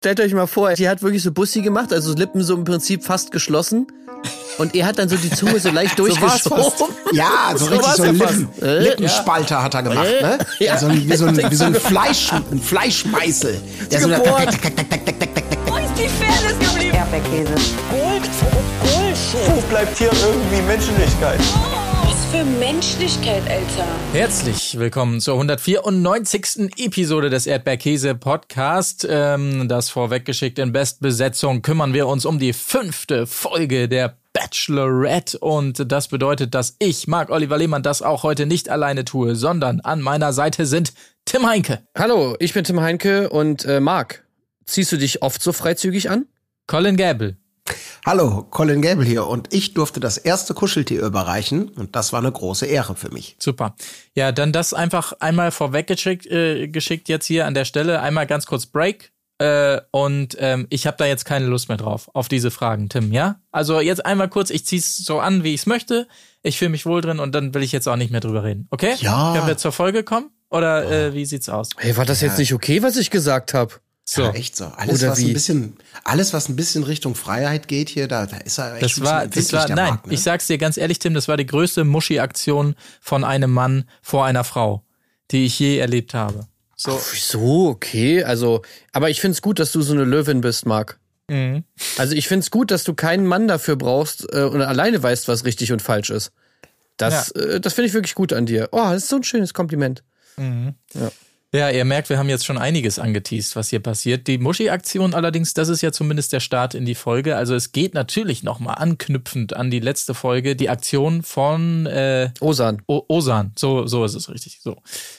Stellt euch mal vor, die hat wirklich so Bussi gemacht, also Lippen so im Prinzip fast geschlossen. Und er hat dann so die Zunge so leicht durchgeschoben. Ja, so, So richtig so einen fast. Lippen, Äh, Lippenspalter hat er gemacht, ne? Ja. So ein, wie so ein, wie so ein, Fleisch, ein Fleischmeißel. Der so Gebohrt. Wo ist die Fairness geblieben? Erdbeerkäse. Wo bleibt hier irgendwie Menschlichkeit? Was für Menschlichkeit, Alter. Herzlich willkommen zur 194. Episode des Erdbeerkäse Podcast. Ähm, das vorweggeschickt in Bestbesetzung kümmern wir uns um die fünfte Folge der Bachelorette und das bedeutet, dass ich, Marc Oliver Lehmann, das auch heute nicht alleine tue, sondern an meiner Seite sind Tim Heinke, Hallo, ich bin Tim Heinke und äh, Marc, ziehst du dich oft so freizügig an? Colin Gable, Hallo, Colin Gable hier und ich durfte das erste Kuscheltier überreichen und das war eine große Ehre für mich. Super. Ja, dann das einfach einmal vorweggeschickt äh, geschickt jetzt hier an der Stelle. Einmal ganz kurz Break. Äh, und ähm, ich habe da jetzt keine Lust mehr drauf, auf diese Fragen, Tim, ja? Also jetzt einmal kurz, ich zieh's so an, wie ich's möchte. Ich fühle mich wohl drin und dann will ich jetzt auch nicht mehr drüber reden. Okay? Ja. Können wir zur Folge kommen? Oder äh, wie sieht's aus? Hey, war das jetzt nicht okay, was ich gesagt habe? So. Ja, echt so. Alles, Oder was wie? ein bisschen, alles, was ein bisschen Richtung Freiheit geht hier, da, da ist er echt Das ein war, das war, nein, Marc, ne? ich sag's dir ganz ehrlich, Tim, das war die größte Muschi-Aktion von einem Mann vor einer Frau, die ich je erlebt habe. So, Wieso? Okay, also, aber ich find's gut, dass du so eine Löwin bist, Marc. mhm. Also ich find's gut, dass du keinen Mann dafür brauchst äh, und alleine weißt, was richtig und falsch ist. Das, äh, das finde ich wirklich gut an dir. Oh, das ist so ein schönes Kompliment. Ja, ihr merkt, wir haben jetzt schon einiges angeteased, was hier passiert. Die Muschi-Aktion allerdings, das ist ja zumindest der Start in die Folge. Also es geht natürlich nochmal anknüpfend an die letzte Folge, die Aktion von äh, Osan. O Osan. So, so ist es richtig. So.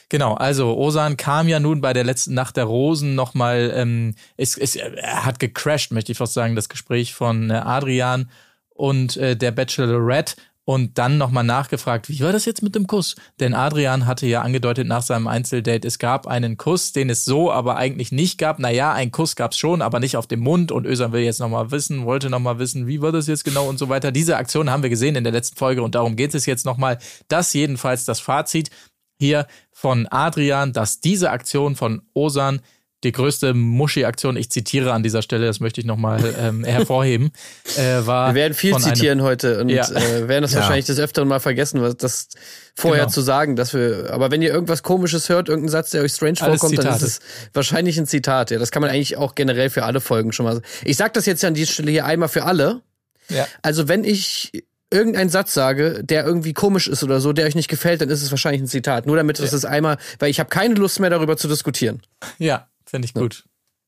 Genau, also Osan kam ja nun bei der letzten Nacht der Rosen nochmal, ähm, es, es, er hat gecrashed, möchte ich fast sagen, das Gespräch von äh, Adrian und äh, der Bachelorette und dann nochmal nachgefragt, wie war das jetzt mit dem Kuss? Denn Adrian hatte ja angedeutet nach seinem Einzeldate, es gab einen Kuss, den es so aber eigentlich nicht gab. Naja, ein Kuss gab's schon, aber nicht auf dem Mund. Und Ösan will jetzt nochmal wissen, wollte nochmal wissen, wie war das jetzt genau und so weiter. Diese Aktion haben wir gesehen in der letzten Folge und darum geht es jetzt nochmal. Das jedenfalls das Fazit hier von Adrian, dass diese Aktion von Osan die größte Muschi-Aktion, ich zitiere an dieser Stelle, das möchte ich nochmal ähm, hervorheben, äh, war. Wir werden viel zitieren heute und Ja. äh, werden das Ja. wahrscheinlich des Öfteren mal vergessen, was das vorher Genau. zu sagen, dass wir. Aber wenn ihr irgendwas Komisches hört, irgendeinen Satz, der euch strange Alles vorkommt, dann Zitate. ist es wahrscheinlich ein Zitat. Ja, das kann man eigentlich auch generell für alle Folgen schon mal. sagen. Ich sag das jetzt an dieser Stelle hier einmal für alle. Ja. Also wenn ich irgendeinen Satz sage, der irgendwie komisch ist oder so, der euch nicht gefällt, dann ist es wahrscheinlich ein Zitat. Nur damit es das einmal, weil ich habe keine Lust mehr darüber zu diskutieren. Ja, finde ich gut.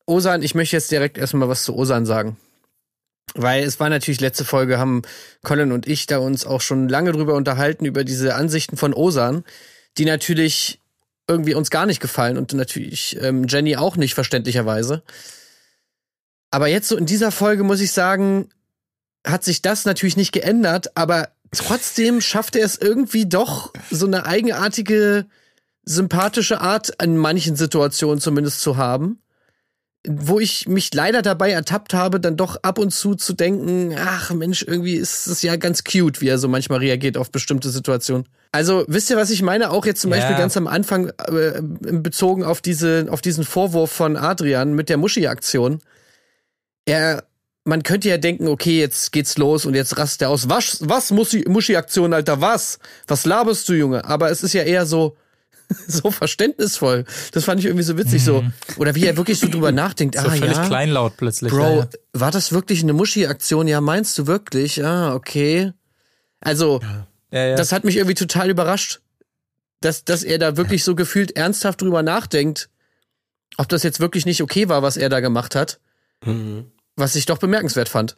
Osan, ich möchte jetzt direkt erstmal was zu Osan sagen. Weil es war natürlich letzte Folge, haben Colin und ich da uns auch schon lange drüber unterhalten, über diese Ansichten von Osan, die natürlich irgendwie uns gar nicht gefallen und natürlich ähm, Jenny auch nicht, verständlicherweise. Aber jetzt so in dieser Folge muss ich sagen, hat sich das natürlich nicht geändert, aber trotzdem schafft er es irgendwie doch, so eine eigenartige, sympathische Art in manchen Situationen zumindest zu haben wo ich mich leider dabei ertappt habe, dann doch ab und zu zu denken, ach Mensch, irgendwie ist es ja ganz cute, wie er so manchmal reagiert auf bestimmte Situationen. Also wisst ihr, was ich meine? Auch jetzt zum Ja. Beispiel ganz am Anfang äh, bezogen auf diese, auf diesen Vorwurf von Adrian mit der Muschi-Aktion. Er, man könnte ja denken, okay, jetzt geht's los und jetzt rastet er aus. Was, was Muschi- Muschi-Aktion, Alter, was? Was laberst du, Junge? Aber es ist ja eher so, so verständnisvoll. Das fand ich irgendwie so witzig so. Oder wie er wirklich so drüber nachdenkt. Mhm. So ah, völlig ja. kleinlaut plötzlich. Bro, ja, war das wirklich eine Muschi-Aktion? Ja, meinst du wirklich? Ah, okay. Also, Ja, das hat mich irgendwie total überrascht, dass, dass er da wirklich so gefühlt ernsthaft drüber nachdenkt, ob das jetzt wirklich nicht okay war, was er da gemacht hat. Was ich doch bemerkenswert fand.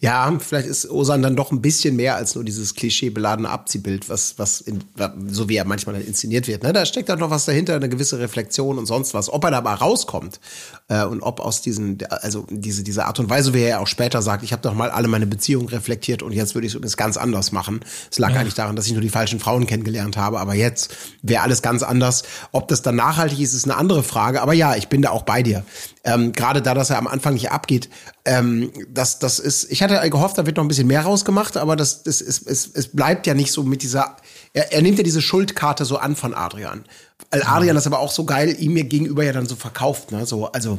Ja, vielleicht ist Osan dann doch ein bisschen mehr als nur dieses klischeebeladene Abziehbild, was, was in, so wie er manchmal dann inszeniert wird. Ne? Da steckt dann noch was dahinter, eine gewisse Reflexion und sonst was. Ob er da mal rauskommt äh, und ob aus diesen, also diese, diese Art und Weise, wie er ja auch später sagt, ich habe doch mal alle meine Beziehungen reflektiert und jetzt würde ich es übrigens ganz anders machen. Es lag eigentlich daran, dass ich nur die falschen Frauen kennengelernt habe, aber jetzt wäre alles ganz anders. Ob das dann nachhaltig ist, ist eine andere Frage. Aber ja, ich bin da auch bei dir. Ähm, Gerade da, dass er am Anfang nicht abgeht, ähm, das, das ist, ich hatte gehofft, da wird noch ein bisschen mehr rausgemacht, aber das, das ist, es, es bleibt ja nicht so mit dieser, er, er nimmt ja diese Schuldkarte so an von Adrian. Weil Adrian das aber auch so geil ihm mir gegenüber ja dann so verkauft, ne, so, also,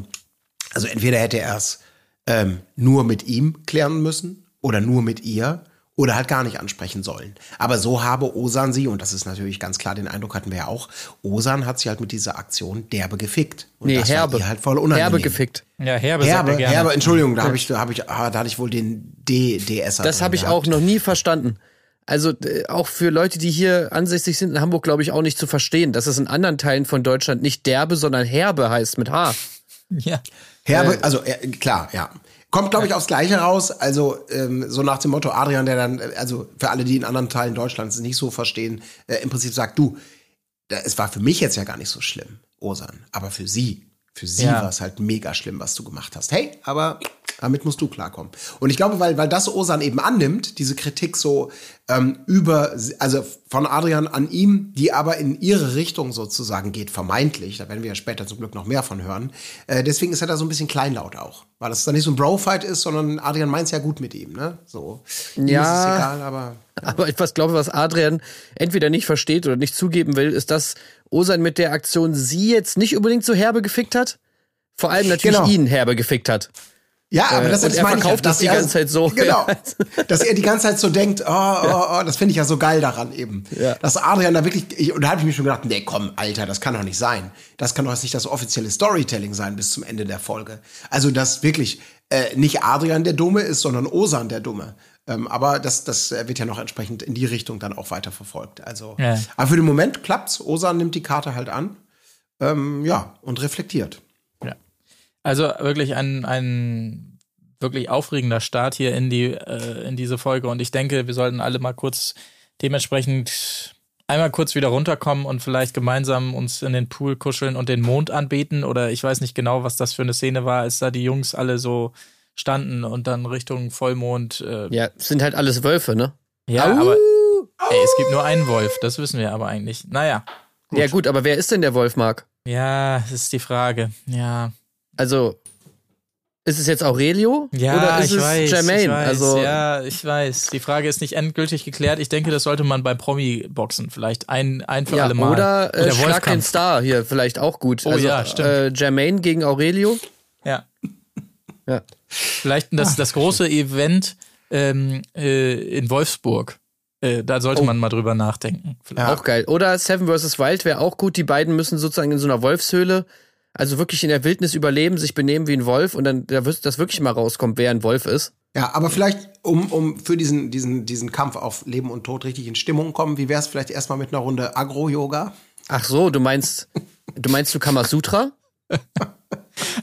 Also entweder hätte er es ähm, nur mit ihm klären müssen oder nur mit ihr oder halt gar nicht ansprechen sollen. Aber so habe Osan sie, und das ist natürlich ganz klar, den Eindruck hatten wir ja auch, Osan hat sie halt mit dieser Aktion derbe gefickt. Und Nee, das war herbe. ihr halt voll unangenehm. Herbe gefickt. Ja, Herbe, sagt er Herbe, gerne. herbe, Entschuldigung, da habe ich, da habe ich, ah, da hatte ich wohl den D, DS. Das habe ich auch noch nie verstanden. Also äh, auch für Leute, die hier ansässig sind in Hamburg, glaube ich auch nicht zu verstehen, dass es in anderen Teilen von Deutschland nicht derbe, sondern herbe heißt mit H. Ja. Herbe, also äh, klar, ja. Kommt, glaube ich, aufs Gleiche raus. Also ähm, so nach dem Motto Adrian, der dann, äh, also für alle, die in anderen Teilen Deutschlands es nicht so verstehen, äh, im Prinzip sagt, du, da, es war für mich jetzt ja gar nicht so schlimm, Osan, aber für sie, für sie Ja. war es halt mega schlimm, was du gemacht hast. Hey, aber damit musst du klarkommen. Und ich glaube, weil, weil das Osan eben annimmt, diese Kritik so ähm, über, also von Adrian an ihm, die aber in ihre Richtung sozusagen geht, vermeintlich, da werden wir ja später zum Glück noch mehr von hören. Äh, deswegen ist er da so ein bisschen kleinlaut auch. Weil das dann nicht so ein Bro-Fight ist, sondern Adrian meint's ja gut mit ihm, ne? So. Ihm Ja. Ist es egal, aber. Aber ich was glaube, was Adrian entweder nicht versteht oder nicht zugeben will, ist, dass Osan mit der Aktion sie jetzt nicht unbedingt so herbe gefickt hat. Vor allem natürlich Genau. ihn herbe gefickt hat. Ja, aber Äh, das, und das er meine ich verkauft ja, es die ganze Zeit so. Genau. dass er die ganze Zeit so denkt, oh, oh, oh, das finde ich ja so geil daran eben. Ja. Dass Adrian da wirklich, ich, und da habe ich mir schon gedacht, nee, komm, Alter, das kann doch nicht sein. Das kann doch jetzt nicht das offizielle Storytelling sein bis zum Ende der Folge. Also, dass wirklich äh, nicht Adrian der Dumme ist, sondern Osan der Dumme. Ähm, aber das, das äh, wird ja noch entsprechend in die Richtung dann auch weiter verfolgt. Also, Ja. aber für den Moment klappt's. Osan nimmt die Karte halt an. Ähm, ja, und reflektiert. Also wirklich ein, ein wirklich aufregender Start hier in die äh, in diese Folge und ich denke, wir sollten alle mal kurz dementsprechend einmal kurz wieder runterkommen und vielleicht gemeinsam uns in den Pool kuscheln und den Mond anbeten oder ich weiß nicht genau, was das für eine Szene war, als da die Jungs alle so standen und dann Richtung Vollmond. Äh, Ja, es sind halt alles Wölfe, ne? ja, Au! aber ey, es gibt nur einen Wolf, das wissen wir aber eigentlich. Naja, Ja gut, aber wer ist denn der Wolf, Marc? ja, das ist die Frage. Ja, Also ist es jetzt Aurelio Ja, oder ist ich es weiß, Jermaine? ich weiß, also ja, ich weiß. Die Frage ist nicht endgültig geklärt. Ich denke, das sollte man bei Promi-Boxen vielleicht ein, ein für ja, alle Mal. oder äh, Der Schlag den. Star hier vielleicht auch gut. Oh also, ja, stimmt. Äh, Jermaine gegen Aurelio. Ja. Ja. Vielleicht das, das große Event ähm, äh, in Wolfsburg. Äh, da sollte Oh. man mal drüber nachdenken. Vielleicht. Auch geil. Oder Seven vs. Wild wäre auch gut. Die beiden müssen sozusagen in so einer Wolfshöhle, also wirklich in der Wildnis überleben, sich benehmen wie ein Wolf und dann da wird das wirklich mal rauskommt, wer ein Wolf ist. Ja, aber vielleicht, um, um für diesen, diesen, diesen Kampf auf Leben und Tod richtig in Stimmung kommen, wie wäre es vielleicht erstmal mit einer Runde Agro-Yoga? Ach so, du meinst, du meinst du Kamasutra?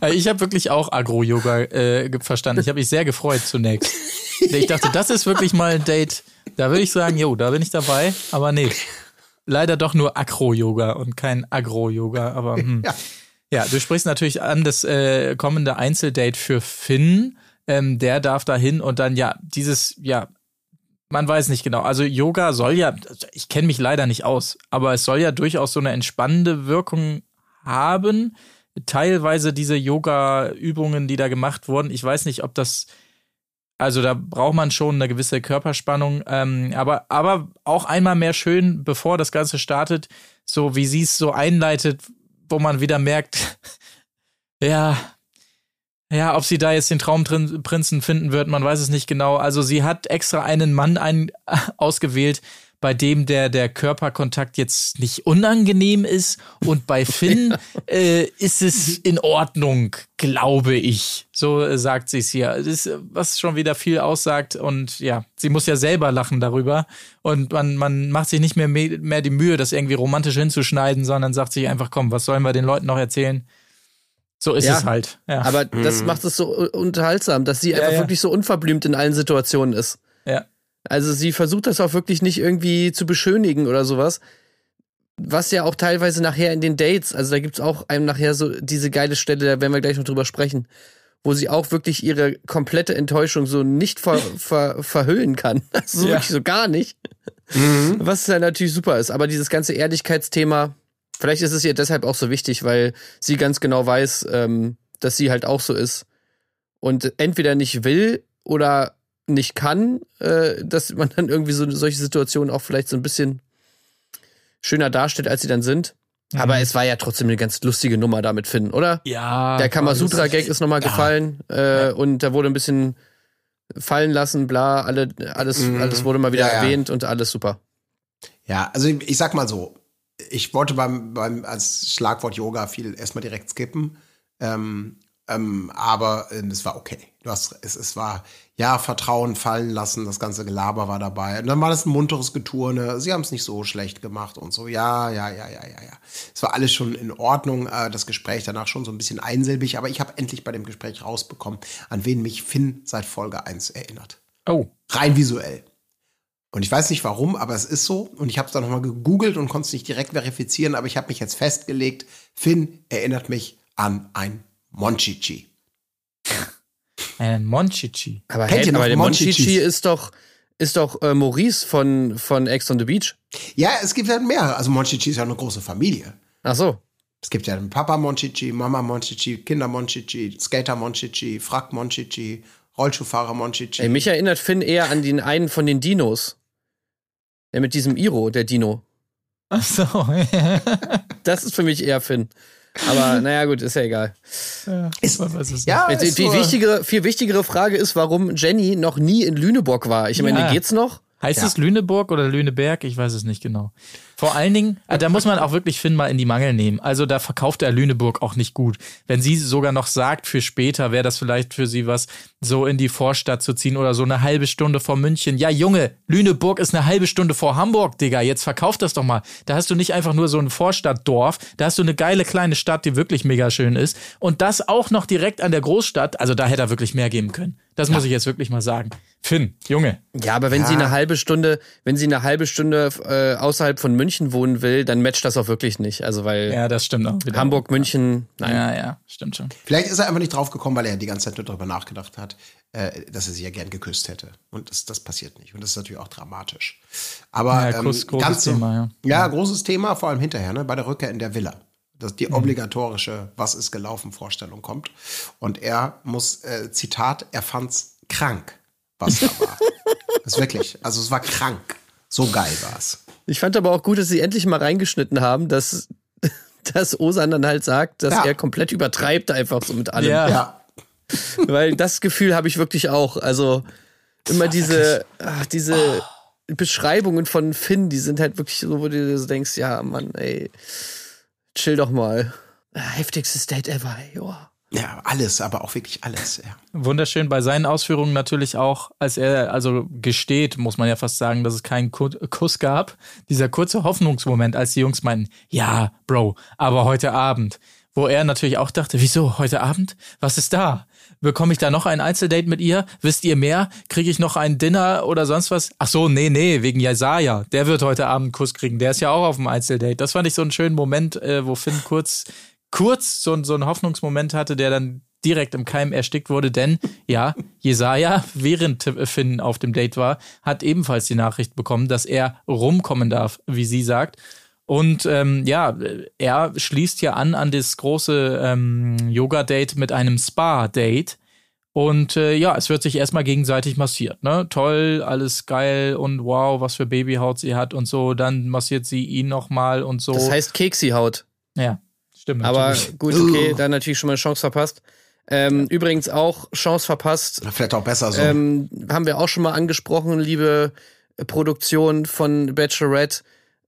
Äh, Ich habe wirklich auch Agro-Yoga äh, verstanden. Ich habe mich sehr gefreut zunächst. Ich dachte, das ist wirklich mal ein Date. Da würde ich sagen, jo, da bin ich dabei. Aber nee, leider doch nur Acro-Yoga und kein Agro-Yoga. Aber hm. Ja. Ja, du sprichst natürlich an das äh, kommende Einzeldate für Finn. Ähm, der darf da hin und dann ja dieses ja man weiß nicht genau. Also Yoga soll ja, ich kenne mich leider nicht aus, aber es soll ja durchaus so eine entspannende Wirkung haben. Teilweise diese Yoga-Übungen, die da gemacht wurden, ich weiß nicht, ob das, also da braucht man schon eine gewisse Körperspannung, ähm, aber, aber auch einmal mehr schön, bevor das Ganze startet, so wie sie es so einleitet, wo man wieder merkt, ja, ja, ob sie da jetzt den Traumprinzen finden wird, man weiß es nicht genau. Also sie hat extra einen Mann ein, ausgewählt, bei dem der, der Körperkontakt jetzt nicht unangenehm ist. Und bei Finn äh, ist es in Ordnung, glaube ich. So äh, sagt sie es hier. Das ist, äh, was schon wieder viel aussagt. Und ja, sie muss ja selber lachen darüber. Und man, man macht sich nicht mehr, mehr die Mühe, das irgendwie romantisch hinzuschneiden, sondern sagt sich einfach, komm, was sollen wir den Leuten noch erzählen? So ist Ja, es halt. Ja. Aber das macht es so unterhaltsam, dass sie einfach ja. wirklich so unverblümt in allen Situationen ist. Also sie versucht das auch wirklich nicht irgendwie zu beschönigen oder sowas. Was ja auch teilweise nachher in den Dates, also da gibt's auch einem nachher so diese geile Stelle, da werden wir gleich noch drüber sprechen, wo sie auch wirklich ihre komplette Enttäuschung so nicht ver, ver, verhüllen kann. Also so Ja. wirklich so gar nicht. Was ja natürlich super ist. Aber dieses ganze Ehrlichkeitsthema, vielleicht ist es ihr deshalb auch so wichtig, weil sie ganz genau weiß, ähm, dass sie halt auch so ist. Und entweder nicht will oder nicht kann, äh, dass man dann irgendwie so solche Situationen auch vielleicht so ein bisschen schöner darstellt, als sie dann sind. Aber es war ja trotzdem eine ganz lustige Nummer da mit Finn, oder? Ja. Der Kamasutra-Gag ist nochmal gefallen äh, und da wurde ein bisschen fallen lassen, bla, alle, alles, alles wurde mal wieder Ja, ja. erwähnt und alles super. Ja, also ich, ich sag mal so, ich wollte beim, beim als Schlagwort Yoga viel erstmal direkt skippen. Ähm, ähm, aber ähm, es war okay. Du hast, es, es war, ja, Vertrauen fallen lassen, das ganze Gelaber war dabei. Und dann war das ein munteres Geturne. Sie haben es nicht so schlecht gemacht und so. Ja, ja, ja, ja, ja, ja. Es war alles schon in Ordnung. Äh, das Gespräch danach schon so ein bisschen einsilbig, aber ich habe endlich bei dem Gespräch rausbekommen, an wen mich Finn seit Folge 1 erinnert. Oh. Rein visuell. Und ich weiß nicht warum, aber es ist so. Und ich habe es dann nochmal gegoogelt und konnte es nicht direkt verifizieren, aber ich habe mich jetzt festgelegt, Finn erinnert mich an ein Monchichi. Ein Monchichi. Aber, Kennt hey, ihr noch aber der? Monchichi ist doch, ist doch äh, Maurice von, von Ex on the Beach. Ja, es gibt ja mehrere. Also Monchichi ist ja eine große Familie. Ach so. Es gibt ja den Papa Monchichi, Mama Monchichi, Kinder Monchichi, Skater Monchichi, Frack Monchichi, Rollschuhfahrer Monchichi. Ey, mich erinnert Finn eher an den einen von den Dinos. Der mit diesem Iro, der Dino. Ach so. Das ist für mich eher Finn. Aber naja, gut, ist ja egal. ist, Was ist ja, Die, ist die wichtigere, viel wichtigere Frage ist, warum Jenny noch nie in Lüneburg war. Ich meine, Ja. geht's noch? Heißt Ja. es Lüneburg oder Lüneberg? Ich weiß es nicht genau. Vor allen Dingen, äh, da muss man auch wirklich Finn mal in die Mangel nehmen. Also da verkauft er Lüneburg auch nicht gut. Wenn sie sogar noch sagt, für später wäre das vielleicht für sie was, so in die Vorstadt zu ziehen oder so eine halbe Stunde vor München. Ja, Junge, Lüneburg ist eine halbe Stunde vor Hamburg, Digga. Jetzt verkauf das doch mal. Da hast du nicht einfach nur so ein Vorstadtdorf. Da hast du eine geile kleine Stadt, die wirklich mega schön ist. Und das auch noch direkt an der Großstadt. Also da hätte er wirklich mehr geben können. Das muss ich jetzt wirklich mal sagen. Finn, Junge. Ja, aber wenn sie eine halbe Stunde, wenn sie eine halbe Stunde äh, außerhalb von München wohnen will, dann matcht das auch wirklich nicht. Also weil Ja, das stimmt auch wieder. Hamburg, München, nein. Ja, ja, stimmt schon. Vielleicht ist er einfach nicht drauf gekommen, weil er die ganze Zeit nur darüber nachgedacht hat, äh, dass er sie ja gern geküsst hätte. Und das, das passiert nicht. Und das ist natürlich auch dramatisch. Aber Ja, Kuss, ähm, großes ganz so- Thema, ja. ja, großes Thema, vor allem hinterher, ne, bei der Rückkehr in der Villa. Dass die obligatorische Was ist gelaufen Vorstellung kommt. Und er muss, äh, Zitat, er fand's krank, was da war. das ist wirklich, also es war krank. So geil war's. Ich fand aber auch gut, dass sie endlich mal reingeschnitten haben, dass, dass Osan dann halt sagt, dass Ja. er komplett übertreibt einfach so mit allem. Ja. Ja. Weil das Gefühl habe ich wirklich auch. Also immer diese, ach, diese Beschreibungen von Finn, die sind halt wirklich so, wo du dir so denkst, ja, Mann, ey, chill doch mal. Heftigstes Date ever, ey, joa. Ja, alles, aber auch wirklich alles, ja. Wunderschön bei seinen Ausführungen natürlich auch, als er also gesteht, muss man ja fast sagen, dass es keinen Ku- Kuss gab. Dieser kurze Hoffnungsmoment, als die Jungs meinten, ja, Bro, aber heute Abend. Wo er natürlich auch dachte, wieso heute Abend? Was ist da? Bekomme ich da noch ein Einzeldate mit ihr? Wisst ihr mehr? Kriege ich noch ein Dinner oder sonst was? Ach so, nee, nee, wegen Jesaja. Der wird heute Abend einen Kuss kriegen. Der ist ja auch auf dem Einzeldate. Das fand ich so einen schönen Moment, äh, wo Finn kurz, kurz so, so einen Hoffnungsmoment hatte, der dann direkt im Keim erstickt wurde, denn ja, Jesaja, während Finn auf dem Date war, hat ebenfalls die Nachricht bekommen, dass er rumkommen darf, wie sie sagt. Und ähm, ja, er schließt ja an an das große ähm, Yoga-Date mit einem Spa-Date. Und äh, ja, es wird sich erstmal gegenseitig massiert. Ne? Toll, alles geil und wow, was für Babyhaut sie hat und so. Dann massiert sie ihn nochmal und so. Das heißt Keksi-Haut. ja, stimmt. Aber natürlich. gut, okay, dann natürlich schon mal eine Chance verpasst. Ähm, übrigens auch Chance verpasst, Vielleicht auch besser so. ähm, haben wir auch schon mal angesprochen, liebe Produktion von Bachelorette.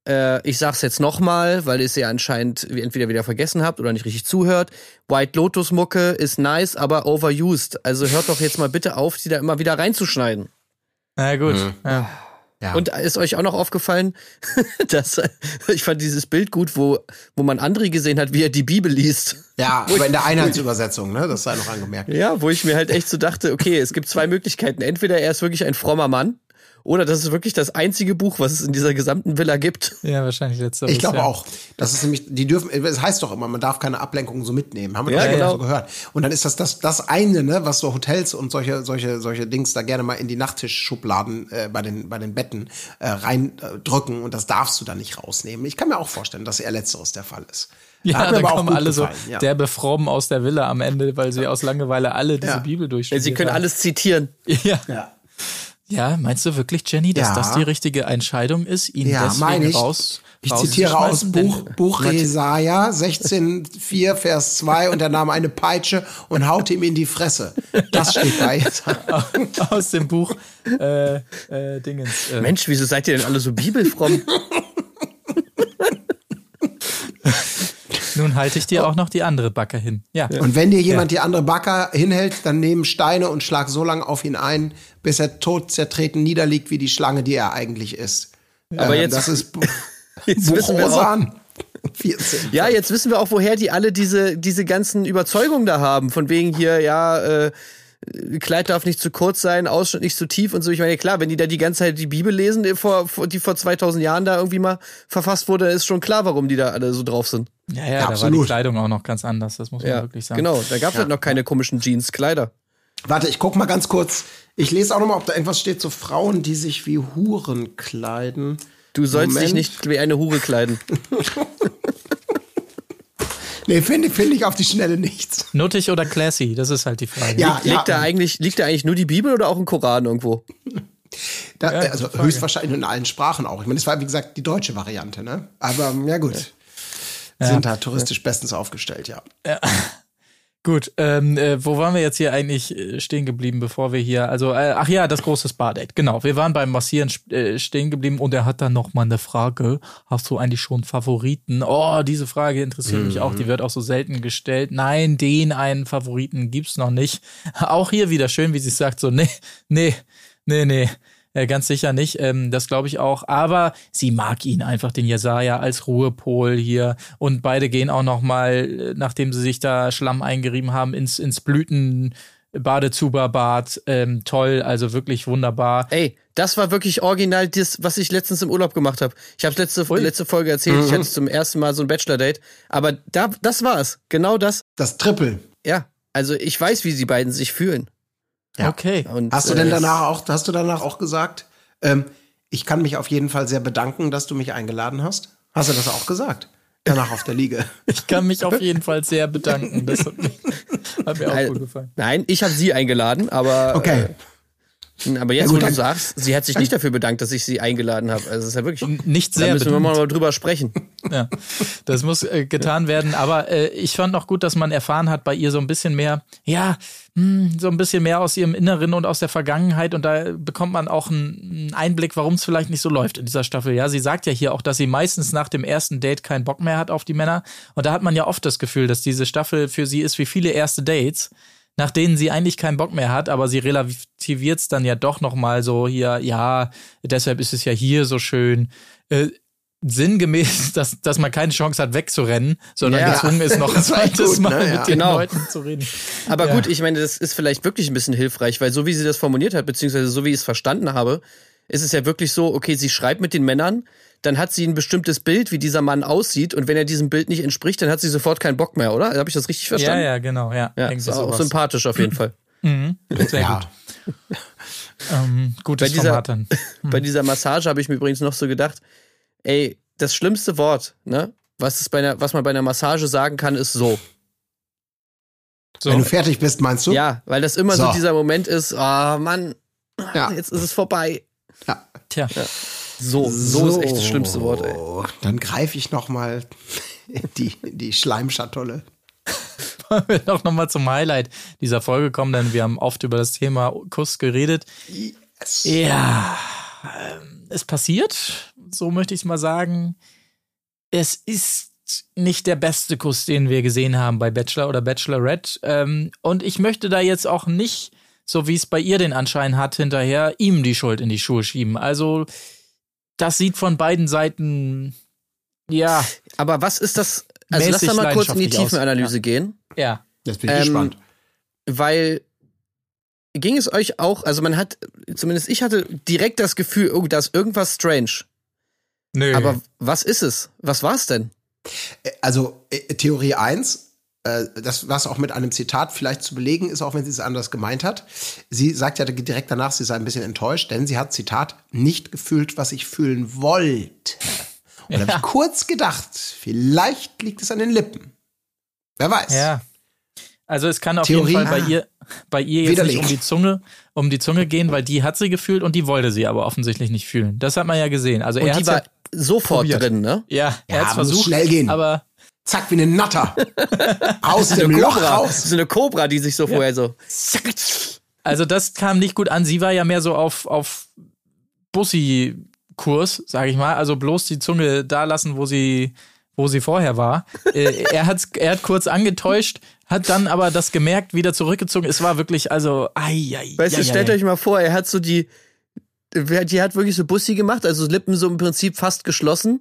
Äh, ich sag's jetzt nochmal, weil ihr es ja anscheinend entweder wieder vergessen habt oder nicht richtig zuhört. White Lotus Mucke ist nice, aber overused. Also hört doch jetzt mal bitte auf, die da immer wieder reinzuschneiden. Na gut. Mhm. Ja. Ja. Und ist euch auch noch aufgefallen, dass ich fand dieses Bild gut, wo, wo man André gesehen hat, wie er die Bibel liest. ja, aber in der Einheitsübersetzung, ne? Das sei noch angemerkt. Ja, wo ich mir halt echt so dachte, okay, es gibt zwei Möglichkeiten. Entweder er ist wirklich ein frommer Mann oder das ist wirklich das einzige Buch, was es in dieser gesamten Villa gibt. ja, wahrscheinlich letzteres. Ich glaube ja. auch. Das ist nämlich, die dürfen, es heißt doch immer, man darf keine Ablenkungen so mitnehmen. Haben wir Ja, doch schon genau. so gehört. Und dann ist das, das das eine, ne, was so Hotels und solche solche solche Dings da gerne mal in die Nachttischschubladen äh, bei den bei den Betten äh, reindrücken und das darfst du dann nicht rausnehmen. Ich kann mir auch vorstellen, dass eher letzteres der Fall ist. Ja, da kommen alle so ja. der befroben aus der Villa am Ende, weil sie aus Langeweile alle diese Ja. Bibel durchstudiert Sie können alles zitieren. Ja, Ja. Ja, meinst du wirklich, Jenny, dass Ja. das die richtige Entscheidung ist, ihn Ja, meine deswegen ich. raus Ich zitiere aus? Buch, Buch Jesaja 16,4, Vers 2 und er nahm eine Peitsche und haute ihm in die Fresse. Das steht da jetzt. aus dem Buch äh, äh, Dingens. Äh, Mensch, wieso seid ihr denn alle so bibelfromm? nun halte ich dir auch noch die andere Backe hin. Ja. Und wenn dir jemand die andere Backe hinhält, dann nehm Steine und schlag so lange auf ihn ein, bis er tot zertreten niederliegt wie die Schlange, die er eigentlich ist. Aber Äh, jetzt- das ist Jetzt wissen wir auch, Rosan. 14. ja, jetzt wissen wir auch, woher die alle diese, diese ganzen Überzeugungen da haben. Von wegen hier, ja, äh, Kleid darf nicht zu kurz sein, Ausschnitt nicht zu tief und so. Ich meine, klar, wenn die da die ganze Zeit die Bibel lesen, die vor, die vor 2000 Jahren da irgendwie mal verfasst wurde, ist schon klar, warum die da alle so drauf sind. Ja, ja, da war die. Kleidung auch noch ganz anders, das muss man Ja, wirklich sagen. genau. Da gab es halt noch keine komischen Jeans, Kleider. Warte, ich guck mal ganz kurz. Ich lese auch noch mal, ob da irgendwas steht zu Frauen, die sich wie Huren kleiden. Du sollst dich Moment. nicht wie eine Hure kleiden. Nee, finde find ich auf die Schnelle nichts. Nuttig oder classy, das ist halt die Frage. Ja, Liegt da eigentlich, liegt da eigentlich nur die Bibel oder auch ein Koran irgendwo? Da, Ja, also höchstwahrscheinlich in allen Sprachen auch. Ich meine, das war wie gesagt die deutsche Variante, ne? Aber ja gut. Sind da touristisch bestens aufgestellt, ja. Gut, ähm, äh, wo waren wir jetzt hier eigentlich äh, stehen geblieben, bevor wir hier, also, äh, ach ja, das große Spa-Date, genau. Wir waren beim Massieren äh, stehen geblieben und er hat dann noch mal eine Frage. Hast du eigentlich schon Favoriten? Oh, diese Frage interessiert mich auch, die wird auch so selten gestellt. Nein, den einen Favoriten gibt's noch nicht. Auch hier wieder schön, wie sie sagt, so, nee, nee, nee, nee. Äh, ganz sicher nicht, ähm, das glaube ich auch. Aber sie mag ihn einfach, den Jesaja, als Ruhepol hier. Und beide gehen auch noch mal, äh, nachdem sie sich da Schlamm eingerieben haben, ins, ins Blüten. Badezuberbad, ähm, toll, also wirklich wunderbar. Ey, das war wirklich original das, was ich letztens im Urlaub gemacht habe. Ich habe letzte, letzte Folge erzählt, ich hatte zum ersten Mal so ein Bachelor-Date. Aber da, das war es. Genau das. Das Triple. Ja. Also ich weiß, wie die beiden sich fühlen. Ja. Okay. Und, Hast du äh, denn danach auch, hast du danach auch gesagt, ähm, ich kann mich auf jeden Fall sehr bedanken, dass du mich eingeladen hast? Hast du das auch gesagt? Danach auf der Liege. Ich kann mich auf jeden Fall sehr bedanken. Das hat, mich, hat mir auch Nein, gut gefallen. Nein, ich habe sie eingeladen, aber Okay. äh, aber jetzt, Ja, gut, wo du dann- sagst, sie hat sich nicht dafür bedankt, dass ich sie eingeladen habe. Also das ist ja wirklich. Nicht Da sehr müssen wir bedankt. mal drüber sprechen. Ja, das muss äh, getan werden. Aber äh, ich fand auch gut, dass man erfahren hat bei ihr so ein bisschen mehr, ja, mh, so ein bisschen mehr aus ihrem Inneren und aus der Vergangenheit. Und da bekommt man auch einen einen Einblick, warum es vielleicht nicht so läuft in dieser Staffel. Ja, sie sagt ja hier auch, dass sie meistens nach dem ersten Date keinen Bock mehr hat auf die Männer. Und da hat man ja oft das Gefühl, dass diese Staffel für sie ist wie viele erste Dates. Nach denen sie eigentlich keinen Bock mehr hat, aber sie relativiert es dann ja doch noch mal so hier, ja, deshalb ist es ja hier so schön. Äh, sinngemäß, dass, dass man keine Chance hat, wegzurennen, sondern Ja. gezwungen ist, noch ein zweites gut, Mal ne? Ja. mit den Genau. Leuten zu reden. Aber Ja. gut, ich meine, das ist vielleicht wirklich ein bisschen hilfreich, weil so wie sie das formuliert hat, beziehungsweise so wie ich es verstanden habe, ist es ja wirklich so, okay, sie schreibt mit den Männern, dann hat sie ein bestimmtes Bild, wie dieser Mann aussieht, und wenn er diesem Bild nicht entspricht, dann hat sie sofort keinen Bock mehr, oder? Habe ich das richtig Ja, verstanden? ja, genau, ja. Ja, ist auch sowas. sympathisch auf jeden Fall. Mhm. Sehr Ja. gut. Ähm, gutes Bei dieser- Format dann. Bei dieser Massage habe ich mir übrigens noch so gedacht, ey, das schlimmste Wort, ne, was, es bei einer, was man bei einer Massage sagen kann, ist so. So. Wenn du fertig bist, meinst du? Ja, weil das immer so, So. dieser Moment ist, ah Mann, Ja. jetzt ist es vorbei. ja. Tja. So, so, ist echt das schlimmste Wort, ey. Dann greife ich noch mal die, die Schleimschatulle. Wollen wir doch nochmal zum Highlight dieser Folge kommen, denn wir haben oft über das Thema Kuss geredet. Ja, ähm, es passiert, so möchte ich es mal sagen. Es ist nicht der beste Kuss, den wir gesehen haben bei Bachelor oder Bachelorette. Ähm, und ich möchte da jetzt auch nicht, so wie es bei ihr den Anschein hat, hinterher ihm die Schuld in die Schuhe schieben. Also, das sieht von beiden Seiten, ja, Aber was ist das? Also lass da mal kurz in die Tiefenanalyse gehen, ja. Jetzt bin ich Ähm, gespannt. weil ging es euch auch, also man hat, zumindest ich hatte direkt das Gefühl, oh, da ist irgendwas strange. Nö. Aber was ist es? Was war es denn? Also äh, Theorie 1, äh, das, was auch mit einem Zitat vielleicht zu belegen ist, auch wenn sie es anders gemeint hat. Sie sagt ja direkt danach, sie sei ein bisschen enttäuscht, denn sie hat, Zitat, nicht gefühlt, was ich fühlen wollte. Und da habe ich kurz gedacht, vielleicht liegt es an den Lippen. Wer weiß. Ja. Also es kann auf Theorie? jeden Fall bei Ah. ihr, bei ihr jetzt Widerlegt. nicht um die Zunge, um die Zunge gehen, weil die hat sie gefühlt und die wollte sie aber offensichtlich nicht fühlen. Das hat man ja gesehen. Also er Und hat die war sofort probiert. drin, ne? ja, er Ja, muss versucht, schnell gehen. aber Zack, wie eine Natter. Aus dem eine Loch Cobra, raus. so eine Cobra, die sich so vorher so. also das kam nicht gut an. Sie war ja mehr so auf auf Bussi-Kurs, sag ich mal. Also bloß die Zunge da lassen, wo sie wo sie vorher war. äh, er hat er hat kurz angetäuscht, hat dann aber das gemerkt, wieder zurückgezogen. Es war wirklich also ai, ai, Weißt ai, du, stellt ai, euch mal vor, er hat so die, die hat wirklich so Bussi gemacht, also Lippen so im Prinzip fast geschlossen.